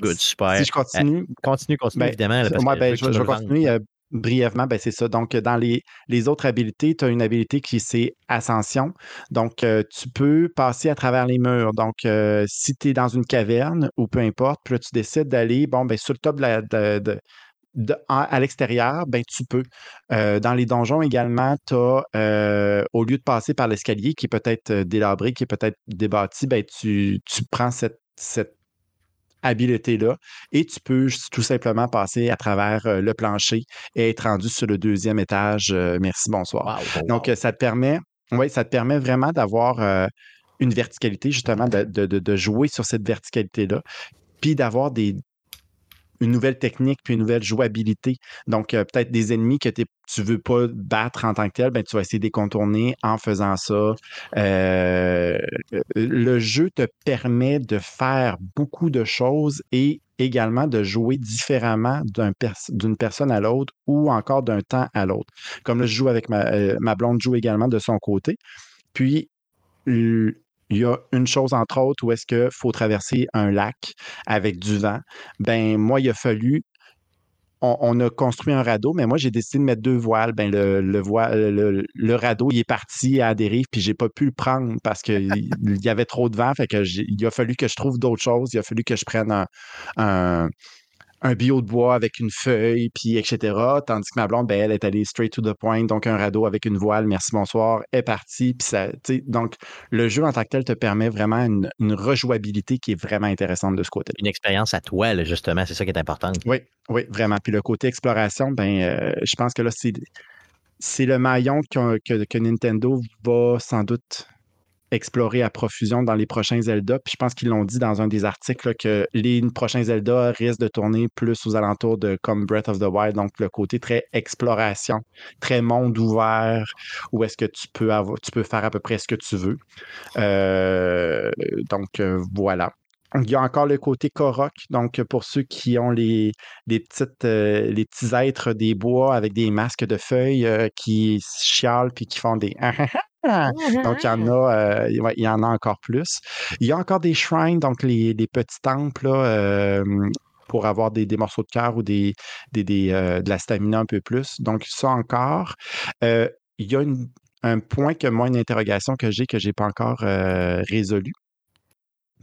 Good, super. Si je continue. continue, continue, ben, évidemment. ben, je, je vais continuer. Brièvement, ben c'est ça. Donc, dans les, les autres habilités, tu as une habilité qui c'est Ascension. Donc, euh, tu peux passer à travers les murs. Donc, euh, si tu es dans une caverne ou peu importe, puis là, tu décides d'aller bon, ben, sur le top de la, à, l'extérieur, ben, tu peux. Euh, dans les donjons également, tu as, au lieu de passer par l'escalier qui est peut-être délabré, qui est peut-être débattu, ben, tu, prends cette habileté-là et tu peux tout simplement passer à travers euh, le plancher et être rendu sur le deuxième étage. Euh, merci, bonsoir. Donc, ça te permet, oui, ça te permet vraiment d'avoir euh, une verticalité, justement, de, jouer sur cette verticalité-là, puis d'avoir des, une nouvelle technique puis une nouvelle jouabilité. Donc, euh, peut-être des ennemis que tu ne veux pas battre en tant que tel, ben, tu vas essayer de les contourner en faisant ça. Euh, le jeu te permet de faire beaucoup de choses et également de jouer différemment d'une personne à l'autre ou encore d'un temps à l'autre. Comme là, je joue avec ma, euh, ma blonde, joue également de son côté. Puis, il y a une chose, entre autres, où est-ce qu'il faut traverser un lac avec du vent. Ben, moi, il a fallu. On, a construit un radeau, mais moi, j'ai décidé de mettre deux voiles. Ben, le, radeau, il est parti à dérive, puis j'ai pas pu le prendre parce qu'il y avait trop de vent. Fait que il a fallu que je trouve d'autres choses. Il a fallu que je prenne un bio de bois avec une feuille, puis etc. Tandis que ma blonde, ben, elle est allée straight to the point, donc un radeau avec une voile, merci, bonsoir, est parti. Puis ça, donc, le jeu en tant que tel te permet vraiment une, une rejouabilité qui est vraiment intéressante de ce côté. Une expérience à toi, là, justement, c'est ça qui est important. Oui, oui, vraiment. Puis le côté exploration, ben, euh, je pense que là, c'est, c'est le maillon que, que, que Nintendo va sans doute explorer à profusion dans les prochains Zelda. Puis je pense qu'ils l'ont dit dans un des articles que les prochains Zelda risquent de tourner plus aux alentours de comme Breath of the Wild, donc le côté très exploration, très monde ouvert, où est-ce que tu peux tu peux faire à peu près ce que tu veux. Euh, donc euh, voilà. Il y a encore le côté Korok, donc pour ceux qui ont les, euh, les petits êtres des bois avec des masques de feuilles qui chialent puis qui font des donc, il y en a, euh, il y en a encore plus. Il y a encore des shrines, donc les, petits temples euh, pour avoir des, morceaux de cœur ou des, euh, de la stamina un peu plus. Donc, ça encore. il y a un point que moi, une interrogation que j'ai que je n'ai pas encore résolu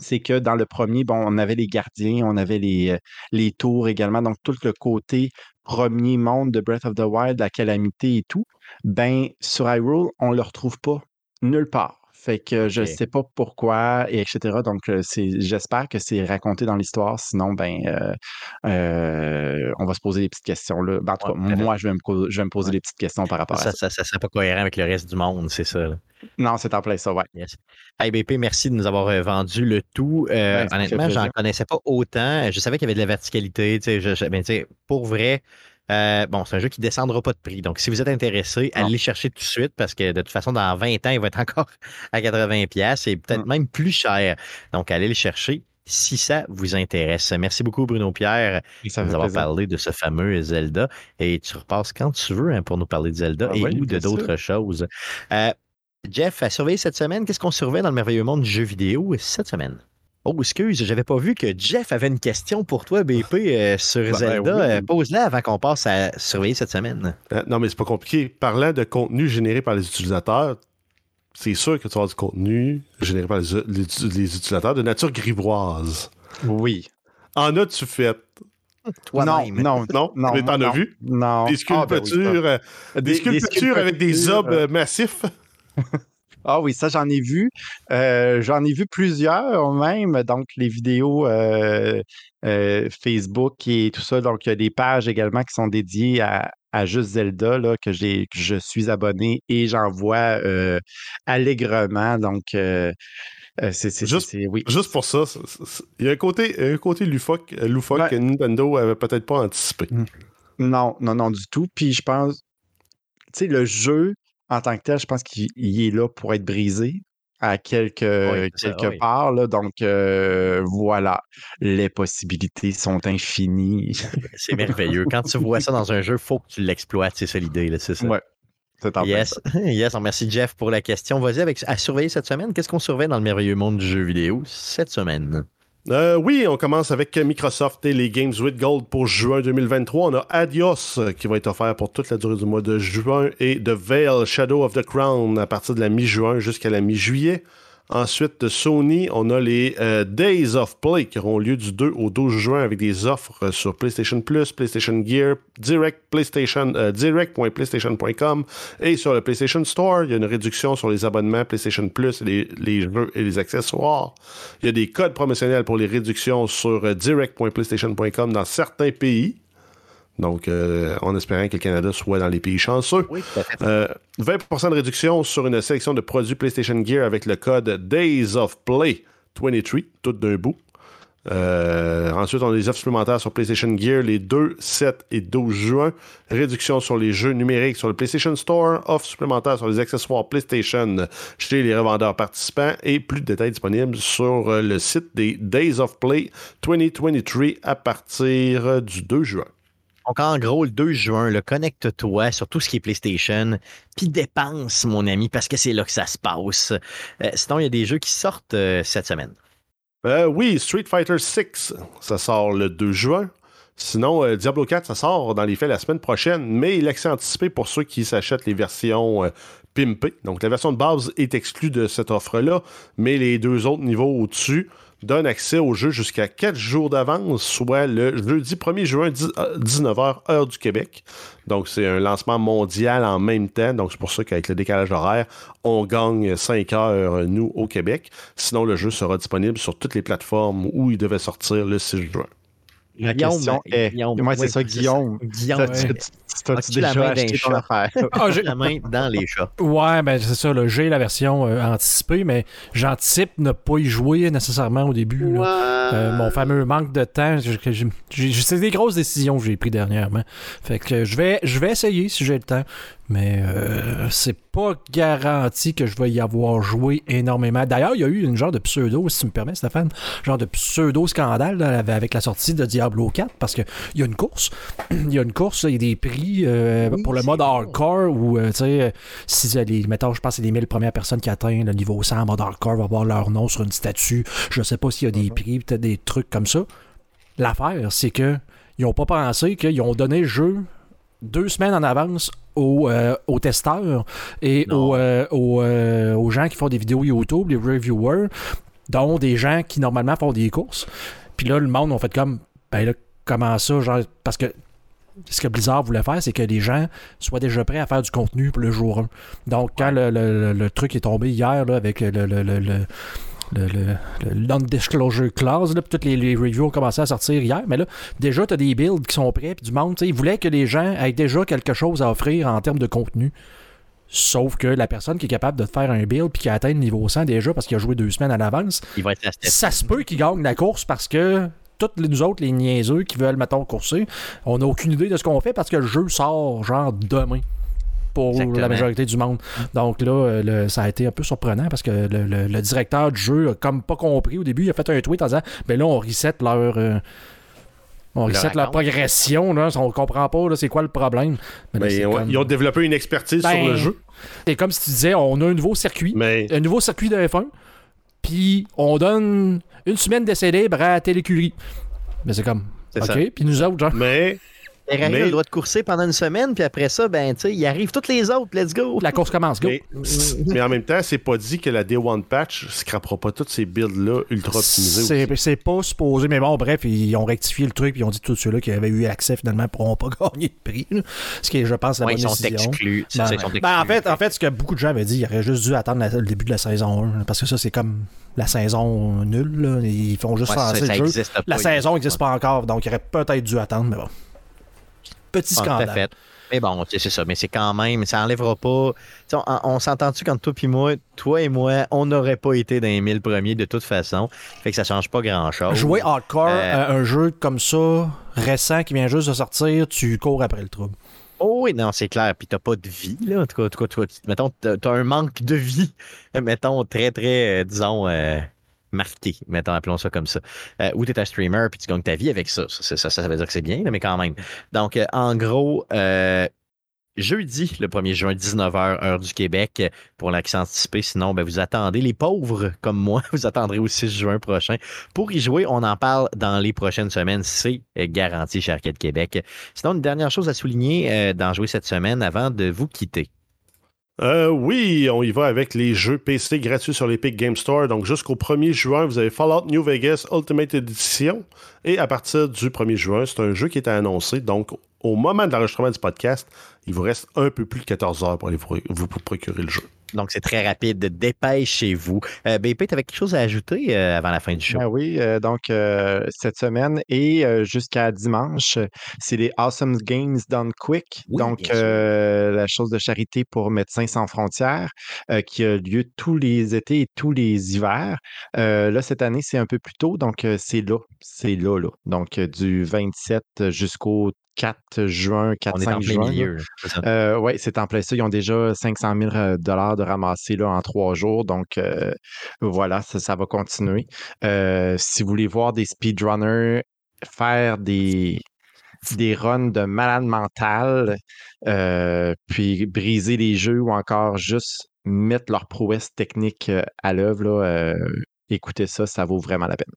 c'est que dans le premier, bon, on avait les gardiens, on avait les, les tours également, donc tout le côté premier monde de Breath of the Wild, la calamité et tout, ben sur Hyrule, on le retrouve pas nulle part. Fait que je ne sais pas pourquoi, et etc. Donc, j'espère que c'est raconté dans l'histoire. Sinon, ben, on va se poser des petites questions. Là. Ben, en tout cas, moi, je vais, me, je vais me poser des petites questions par rapport ça, à ça. Ça ne serait pas cohérent avec le reste du monde, c'est ça. Non, c'est en plein ça, ouais. Yes. Hey, BP, merci de nous avoir vendu le tout. Euh, honnêtement, j'en connaissais pas autant. Je savais qu'il y avait de la verticalité. Je, ben, pour vrai, euh, bon, c'est un jeu qui ne descendra pas de prix. Donc, si vous êtes intéressé, allez le chercher tout de suite parce que de toute façon, dans 20 ans, il va être encore à 80$ et peut-être mm. même plus cher. Donc, allez le chercher si ça vous intéresse. Merci beaucoup, Bruno Pierre, de nous avoir parlé de ce fameux Zelda. Et tu repasses quand tu veux hein, pour nous parler de Zelda ah et ou de d'autres choses. Euh, Jeff, à surveiller cette semaine, qu'est-ce qu'on surveille dans le merveilleux monde du jeu vidéo cette semaine? Oh, excuse, j'avais pas vu que Jeff avait une question pour toi, BP, euh, sur ben Zelda. Euh, pose-la avant qu'on passe à surveiller cette semaine. Euh, non, mais c'est pas compliqué. Parlant de contenu généré par les utilisateurs, c'est sûr que tu vas avoir du contenu généré par les, utilisateurs de nature grivoise. Oui. En as-tu fait? non, non, non, non. Mais t'en as vu? Non. Des ah, ben sculptures, des, sculptures avec des obs massifs? Ah oui, ça, j'en ai vu. Euh, j'en ai vu plusieurs même, donc les vidéos euh, euh, Facebook et tout ça. Donc, il y a des pages également qui sont dédiées à, Juste Zelda, là, que, que je suis abonné et j'en vois allègrement. Donc, c'est, juste, oui. juste pour ça, il y a un côté, un côté loufoque, que Nintendo avait peut-être pas anticipé. Mmh. Non, non, non, du tout. Puis je pense, tu sais, le jeu, en tant que tel, je pense qu'il est là pour être brisé à quelque, quelque part. donc, euh, voilà, les possibilités sont infinies. c'est merveilleux. Quand tu vois ça dans un jeu, il faut que tu l'exploites. C'est ça l'idée, c'est ça. Ouais. Yes. yes, on remercie Jeff pour la question. Vas-y, avec, à surveiller cette semaine. Qu'est-ce qu'on surveille dans le merveilleux monde du jeu vidéo cette semaine? Euh, oui, on commence avec Microsoft et les Games with Gold pour juin 2023. On a Adios euh, qui va être offert pour toute la durée du mois de juin et The Veil Shadow of the Crown à partir de la mi-juin jusqu'à la mi-juillet. Ensuite, de Sony, on a les euh, Days of Play qui auront lieu du 2 au 12 juin avec des offres sur PlayStation Plus, PlayStation Gear, Direct, PlayStation, euh, direct.playstation.com et sur le PlayStation Store. Il y a une réduction sur les abonnements PlayStation Plus, les, les jeux et les accessoires. Il y a des codes promotionnels pour les réductions sur euh, direct.playstation.com dans certains pays. Donc, euh, en espérant que le Canada soit dans les pays chanceux. Oui, 20% euh, de réduction sur une sélection de produits PlayStation Gear avec le code Days of Play 23, tout d'un bout. Euh, ensuite, on a des offres supplémentaires sur PlayStation Gear les 2, 7 et 12 juin. Réduction sur les jeux numériques sur le PlayStation Store. Offres supplémentaires sur les accessoires PlayStation chez les revendeurs participants. Et plus de détails disponibles sur le site des Days of Play 2023 à partir du 2 juin. Donc, en gros, le 2 juin, connecte-toi sur tout ce qui est PlayStation, puis dépense, mon ami, parce que c'est là que ça se passe. Euh, sinon, il y a des jeux qui sortent euh, cette semaine. Euh, oui, Street Fighter 6, ça sort le 2 juin. Sinon, Diablo 4, ça sort dans les faits la semaine prochaine, mais l'accès anticipé pour ceux qui s'achètent les versions pimpé. Donc, la version de base est exclue de cette offre-là, mais les deux autres niveaux au-dessus donnent accès au jeu jusqu'à 4 jours d'avance, soit le jeudi 1er juin, 19h, heure du Québec. Donc, c'est un lancement mondial en même temps. Donc, c'est pour ça qu'avec le décalage horaire, on gagne 5 heures, nous, au Québec. Sinon, le jeu sera disponible sur toutes les plateformes où il devait sortir le 6 juin. La question est. Moi, c'est ça, Guillaume. Guillaume, T'as-tu déjà la main acheté ton affaire? Ah, j'ai- la main dans les chats. Ouais, ben c'est ça, là, j'ai la version euh, anticipée, mais j'anticipe ne pas y jouer nécessairement au début. là. Euh, mon fameux manque de temps, c'est des grosses décisions que j'ai prises dernièrement. Fait que je vais, je vais essayer si j'ai le temps, mais euh, c'est pas garanti que je vais y avoir joué énormément. D'ailleurs, il y a eu une genre de pseudo, si tu me permets, Stéphane, genre de pseudo-scandale avec la sortie de Diablo 4, parce qu'il y a une course, il y a une course, il y a des prix euh, Oui, pour le mode hardcore où, euh, tu sais, euh, si les, mettons, je pense que c'est les 1000 premières personnes qui atteignent le niveau 100 en mode hardcore vont avoir leur nom sur une statue. Je sais pas s'il y a des prix, peut-être des trucs comme ça. L'affaire, c'est que ils ont pas pensé qu'ils ont donné le jeu deux semaines en avance aux, euh, aux testeurs et aux, aux, aux gens qui font des vidéos YouTube, les reviewers, dont des gens qui normalement font des courses. Puis là, le monde ont fait comme, ben là, comment ça, genre, parce que ce que Blizzard voulait faire, c'est que les gens soient déjà prêts à faire du contenu pour le jour 1. Donc, quand le, le- le- le truc est tombé hier là, avec le, le, le, le- le- le- le- le non-disclosure clause, là, toutes les, les reviews ont commencé à sortir hier, mais là, déjà, tu as des builds qui sont prêts, puis du monde, ils voulaient que les gens aient déjà quelque chose à offrir en termes de contenu. Sauf que la personne qui est capable de faire un build puis qui a atteint le niveau 100 déjà parce qu'il a joué deux semaines à l'avance, ça se peut qu'il gagne la course parce que toutes les- nous autres, les niaiseux qui veulent, mettons, courser, on n'a aucune idée de ce qu'on fait parce que le jeu sort, genre, demain pour Exactement. la majorité du monde. Donc là, euh, le- ça a été un peu surprenant parce que le, le- le directeur du jeu a comme pas compris au début. Il a fait un tweet en disant Ben là, on reset leur. euh, on reset leur progression, là, on comprend pas là, c'est quoi le problème. Mais là, Ben, c'est ouais, comme- Ils ont développé une expertise Ben, sur le jeu, c'est comme si tu disais on a un nouveau circuit mais un nouveau circuit de F1, puis on donne une semaine d'essai libre à Télécurie. Mais c'est comme, C'est OK, puis nous autres, genre, mais Ferrari Mais- a le droit de courser pendant une semaine, puis après ça, ben, tu sais, il arrive toutes les autres. Let's go. la course commence, go. Mais, mais en même temps, c'est pas dit que la Day One Patch scrapera pas toutes ces builds-là ultra optimisés. aussi. C'est c'est pas supposé, mais bon, bref, ils ont rectifié le truc, puis ils ont dit tous ceux-là qui avaient eu accès finalement pourront pas gagner de prix. là. Ce qui est, je pense, la Ouais, bonne ils sont décision. exclus. Ben, ils sont exclus. ben, en, fait, en fait, ce que beaucoup de gens avaient dit, il aurait juste dû attendre la- le début de la saison 1, parce que ça, c'est comme la saison nulle. là. Ils font juste Ouais, ça, ça le jeu. La saison n'existe pas encore, donc il aurait peut-être dû attendre, mais bon. Petit Ah, tout à scandale. fait. Mais bon, tu sais, c'est ça. Mais c'est quand même, ça enlèvera pas. On, on s'entend-tu quand toi puis moi, toi et moi, on n'aurait pas été dans les 1000 premiers de toute façon. Fait que ça change pas grand-chose. Jouer hardcore Euh, à un jeu comme ça, récent, qui vient juste de sortir, tu cours après le trouble. Oh oui, non, c'est clair. Puis t'as pas de vie, là. En tout cas, en tout cas, toi, tu- mettons, t'as t'as un manque de vie, mettons, très, très, euh, disons, euh, marqué, mettons, appelons ça comme ça. Euh, ou t'es un streamer, puis tu gagnes ta vie avec ça. Ça, ça, ça veut dire que c'est bien, mais quand même. Donc, euh, en gros, euh, jeudi, le 1er juin, 19h, heure du Québec, pour l'accès anticipé. Sinon, ben, vous attendez, les pauvres comme moi, vous attendrez au 6 juin prochain. Pour y jouer, on en parle dans les prochaines semaines. C'est garanti chez Arcade Québec. Sinon, une dernière chose à souligner d'en jouer cette semaine avant de vous quitter. Euh, oui, on y va avec les jeux PC gratuits sur l'Epic Game Store. Donc, jusqu'au 1er juin, vous avez Fallout New Vegas Ultimate Edition. Et à partir du 1er juin, c'est un jeu qui est annoncé. Donc, au moment de l'enregistrement du podcast, il vous reste un peu plus de 14 heures pour aller vous, vous procurer le jeu. Donc, c'est très rapide. Dépêchez-vous. Euh, BP, tu avais quelque chose à ajouter euh, avant la fin du show? Ben oui, euh, donc euh, cette semaine et euh, jusqu'à dimanche, c'est les Awesome Games Done Quick. Oui, donc, euh, la chose de charité pour Médecins sans frontières euh, qui a lieu tous les étés et tous les hivers. Euh, là, cette année, c'est un peu plus tôt, donc euh, c'est là. C'est là, là. Donc, euh, du 27 jusqu'au 4 juin, On est 4-5 en plein juin. milieu. Euh, oui, c'est en plein ça. Ils ont déjà 500 000 euh, dollars de ramasser là, en trois jours. Donc, euh, voilà, ça, ça va continuer. Euh, si vous voulez voir des speedrunners faire des, des runs de malade mental, puis briser les jeux ou encore juste mettre leur prouesse technique à l'œuvre, écoutez ça, ça vaut vraiment la peine.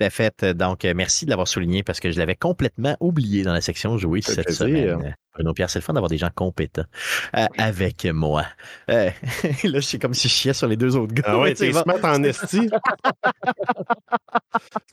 À fait. Donc, euh, merci de l'avoir souligné parce que je l'avais complètement oublié dans la section jouer cette plaisir. semaine. Bruno Pierre, c'est le fun d'avoir des gens compétents euh, avec moi. Euh, là, c'est comme si je chiais sur les deux autres gars. Ah ouais, t'es bon. smart en esti.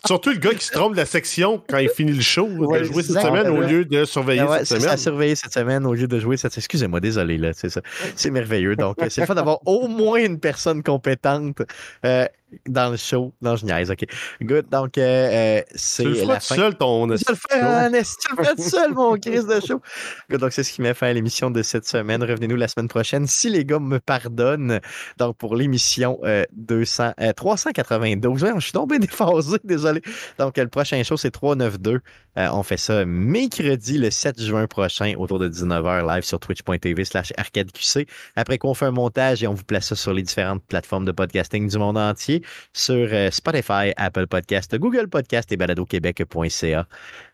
Surtout le gars qui se trompe de la section quand il finit le show, Ouais, de jouer cette semaine au lieu de surveiller Ah ouais, cette semaine. à surveiller cette semaine au lieu de jouer cette Excusez-moi, désolé, là, c'est ça. C'est merveilleux. Donc, c'est le fun d'avoir au moins une personne compétente euh, dans le show. Non, je niaise, OK. Good. Donc, euh, euh, c'est Tu le feras la tout fin. seul, ton Je le tu le fais tout seul, mon Chris de show. Good, Donc, c'est ce qui met fin à l'émission de cette semaine. Revenez-nous la semaine prochaine, si les gars me pardonnent. Donc, pour l'émission euh, 200, euh, 392. Ouais, je suis tombé déphasé, désolé. Donc, le prochain show, c'est 392. Euh, on fait ça mercredi, le 7 juin prochain, autour de 19h, live sur twitch.tv slash arcadeqc. Après qu'on fait un montage et on vous place ça sur les différentes plateformes de podcasting du monde entier, sur euh, Spotify, Apple Podcast, Google Podcast et baladoquebec.ca.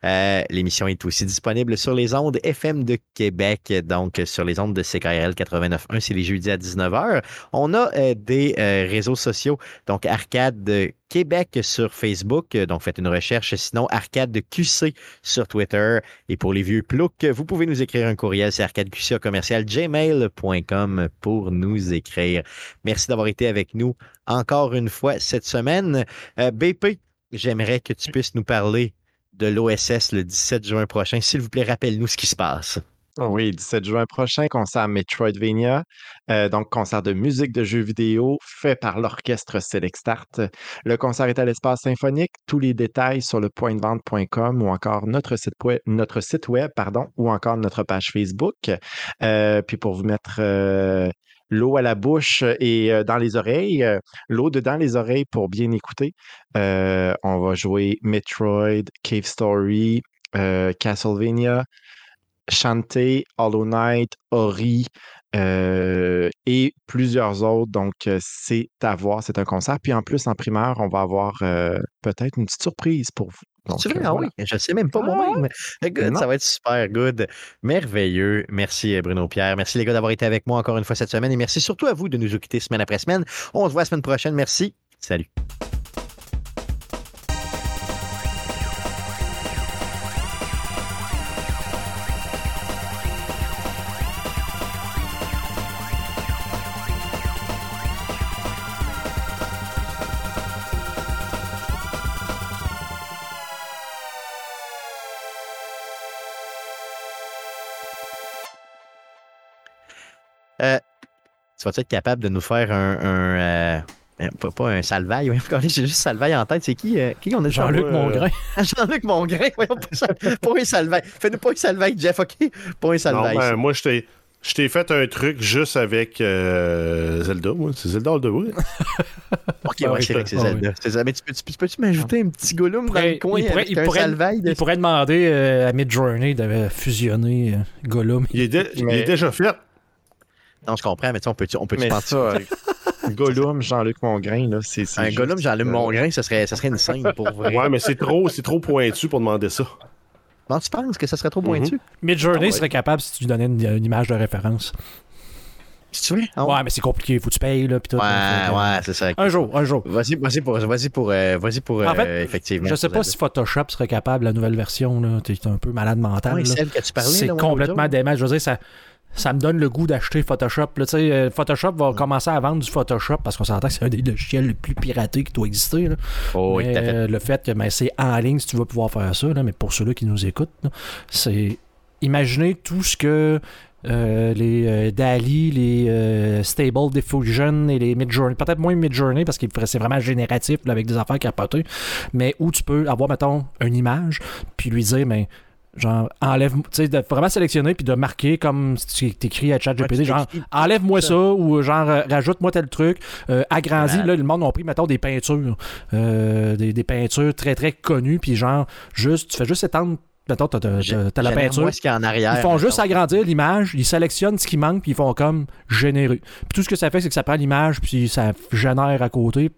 Euh, L'émission est aussi disponible sur les ondes FM de Québec, donc euh, sur les ondes de CKRL 89.1, c'est les jeudis à 19h. On a des réseaux sociaux, donc Arcade de Québec sur Facebook, donc faites une recherche, sinon Arcade de QC sur Twitter. Et pour les vieux ploucs, vous pouvez nous écrire un courriel, c'est arcadeqc commercial gmail.com pour nous écrire. Merci d'avoir été avec nous encore une fois cette semaine. Euh, BP, j'aimerais que tu puisses nous parler de l'OSS le 17 juin prochain. S'il vous plaît, rappelle-nous ce qui se passe. Oh Oui, 17 juin prochain, concert Metroidvania, euh, donc concert de musique de jeux vidéo fait par l'orchestre Select Start. Le concert est à l'espace symphonique. Tous les détails sur le pointvente.com ou encore notre site web, pardon, ou encore notre page Facebook. Euh, puis pour vous mettre euh, l'eau à la bouche et dans les oreilles, l'eau dedans les oreilles pour bien écouter, on va jouer Metroid, Cave Story, Castlevania, Shantae, Hollow Knight, Ori euh, et plusieurs autres. Donc, euh, c'est à voir, c'est un concert. Puis en plus, en primaire, on va avoir euh, peut-être une petite surprise pour vous. Donc, vrai, euh, ah voilà. oui, je sais même pas moi-même. Euh, Good, ça va être super good. Merveilleux. Merci Bruno Pierre. Merci les gars d'avoir été avec moi encore une fois cette semaine et merci surtout à vous de nous écouter semaine après semaine. On se voit la semaine prochaine. Merci. Salut. Tu vas être capable de nous faire un. un, euh, pas, pas un salvaille, oui. J'ai juste salvaille en tête. C'est qui, euh, qui on a Jean-Luc Euh, Mongrain. Jean-Luc Mongrain. voyons, pas, un salvaille. Fais-nous pas un salvaille, Jeff, OK? Pas un Non, salvaille. ben, moi, je t'ai. Je t'ai fait un truc juste avec euh, Zelda, moi. C'est Zelda All the Way. OK, Ah ouais, oui, c'est vrai que c'est Zelda. C'est ça. Mais tu peux- tu peux- tu peux-tu m'ajouter un petit gollum dans le pourrait- coin il pourrait- avec il un pourrait- salvaille? de- Il pourrait demander euh, à Midjourney de fusionner euh, Gollum. Il est déjà fait. Non, je comprends, mais tu sais, on peut-tu on peut Mais penser ça, euh, Gollum, Jean-Luc Mongrain, là, c'est. c'est un juste, gollum, Jean-Luc euh, Mongrain, ce serait, ce serait une scène pour vrai. Ouais, mais c'est trop, c'est trop pointu pour demander ça. Non, tu penses que ça serait trop pointu? Midjourney Ah ouais. serait capable si tu lui donnais une, une image de référence. Si tu veux? Ah Ouais, mais c'est compliqué, faut que tu payes, là, pis tout. Ouais, que- ouais, c'est ça. Un jour, un jour. Vas-y, vas-y pour, vas-y pour, euh, vas-y pour, En euh, fait, effectivement. Je sais pas si Photoshop serait capable, la nouvelle version, là. T'es un peu malade mental. Ouais, là. celle que tu parlais. C'est complètement dément. Je veux dire, ça, ça me donne le goût d'acheter Photoshop. là. Euh, Photoshop va commencer à vendre du Photoshop parce qu'on s'entend que c'est un des logiciels les plus piratés qui doit exister. là. Oh, Mais, fait. euh, le fait que ben, c'est en ligne si tu vas pouvoir faire ça, là, mais pour ceux-là qui nous écoutent, c'est imaginez tout ce que euh, les euh, DALI, les euh, Stable Diffusion et les Midjourney, peut-être moins Midjourney parce que c'est vraiment génératif là, avec des affaires capotées, mais où tu peux avoir, mettons, une image, puis lui dire, mais genre, enlève, tu sais, de vraiment sélectionner puis de marquer comme si tu écris à ChatGPT, Ouais, genre, enlève-moi ça. ça, ou genre, euh, rajoute-moi tel truc, euh, agrandis, là, le monde a pris, mettons, des peintures, euh, des, des peintures très, très connues, puis genre, juste, tu fais juste étendre, mettons, t'as, t'as- J'ai- t'as- t'as la peinture, voir ce qu'il y a en arrière. ils font juste agrandir l'image, ils sélectionnent ce qui manque, puis ils font comme générer. Puis tout ce que ça fait, c'est que ça prend l'image, puis ça génère à côté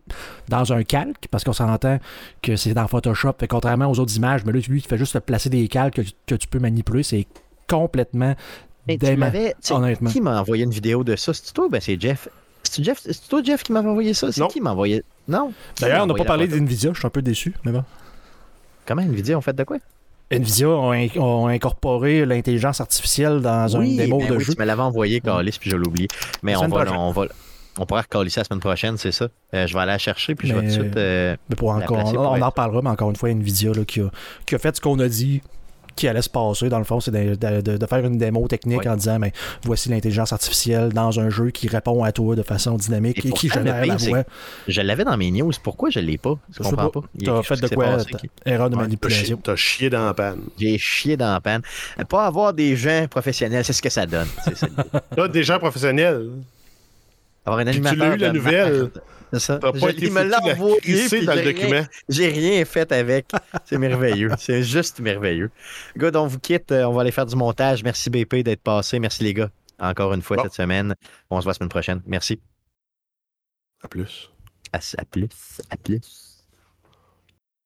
dans un calque, parce qu'on s'entend que c'est dans Photoshop. Fait contrairement aux autres images, mais là, lui, il fait juste te placer des calques que, que tu peux manipuler. C'est complètement Mais tu honnêtement. Qui m'a envoyé une vidéo de ça? C'est toi? Ben, c'est Jeff? C'est Jeff, c'est toi, Jeff, qui m'avait envoyé ça? C'est Non. qui m'a envoyé? Non? D'ailleurs, on n'a pas parlé d'NVIDIA, je suis un peu déçu, mais bon. Comment Nvidia ont fait de quoi? NVIDIA ont, in- ont incorporé l'intelligence artificielle dans oui, un démo ben de oui, jeu. tu me l'avais envoyé, Calis, puis je l'ai oublié. Mais on va, on va, on pourra recalisser la semaine prochaine, c'est ça. Euh, je vais aller la chercher, puis je vais tout de suite. euh, Mais pour encore, on, en parlera, mais encore une fois, Nvidia là, qui, a, qui a fait ce qu'on a dit qui allait se passer. Dans le fond, c'est de, de- de- de faire une démo technique Ouais. en disant mais voici l'intelligence artificielle dans un jeu qui répond à toi de façon dynamique Et et, qui génère la voix. Je l'avais dans mes news. Pourquoi je l'ai pas? Je comprends pas. pas. Il y a T'as quelque fait de quoi passé t'as- qui- Erreur de T'as chié, manipulation. t'as chié dans la panne. J'ai chié dans la panne. Pas avoir des gens professionnels, c'est ce que ça donne. Là, des gens professionnels. Avoir un Puis tu l'as eu, la nouvelle. C'est ça. Je- pas il me l'a envoyé. j'ai document. rien- J'ai rien fait avec. C'est merveilleux. C'est juste merveilleux. Good, on vous quitte. Euh, On va aller faire du montage. Merci BP d'être passé. Merci les gars. Encore une fois Bon. cette semaine. On se voit la semaine prochaine. Merci. À plus. À, à plus. À plus.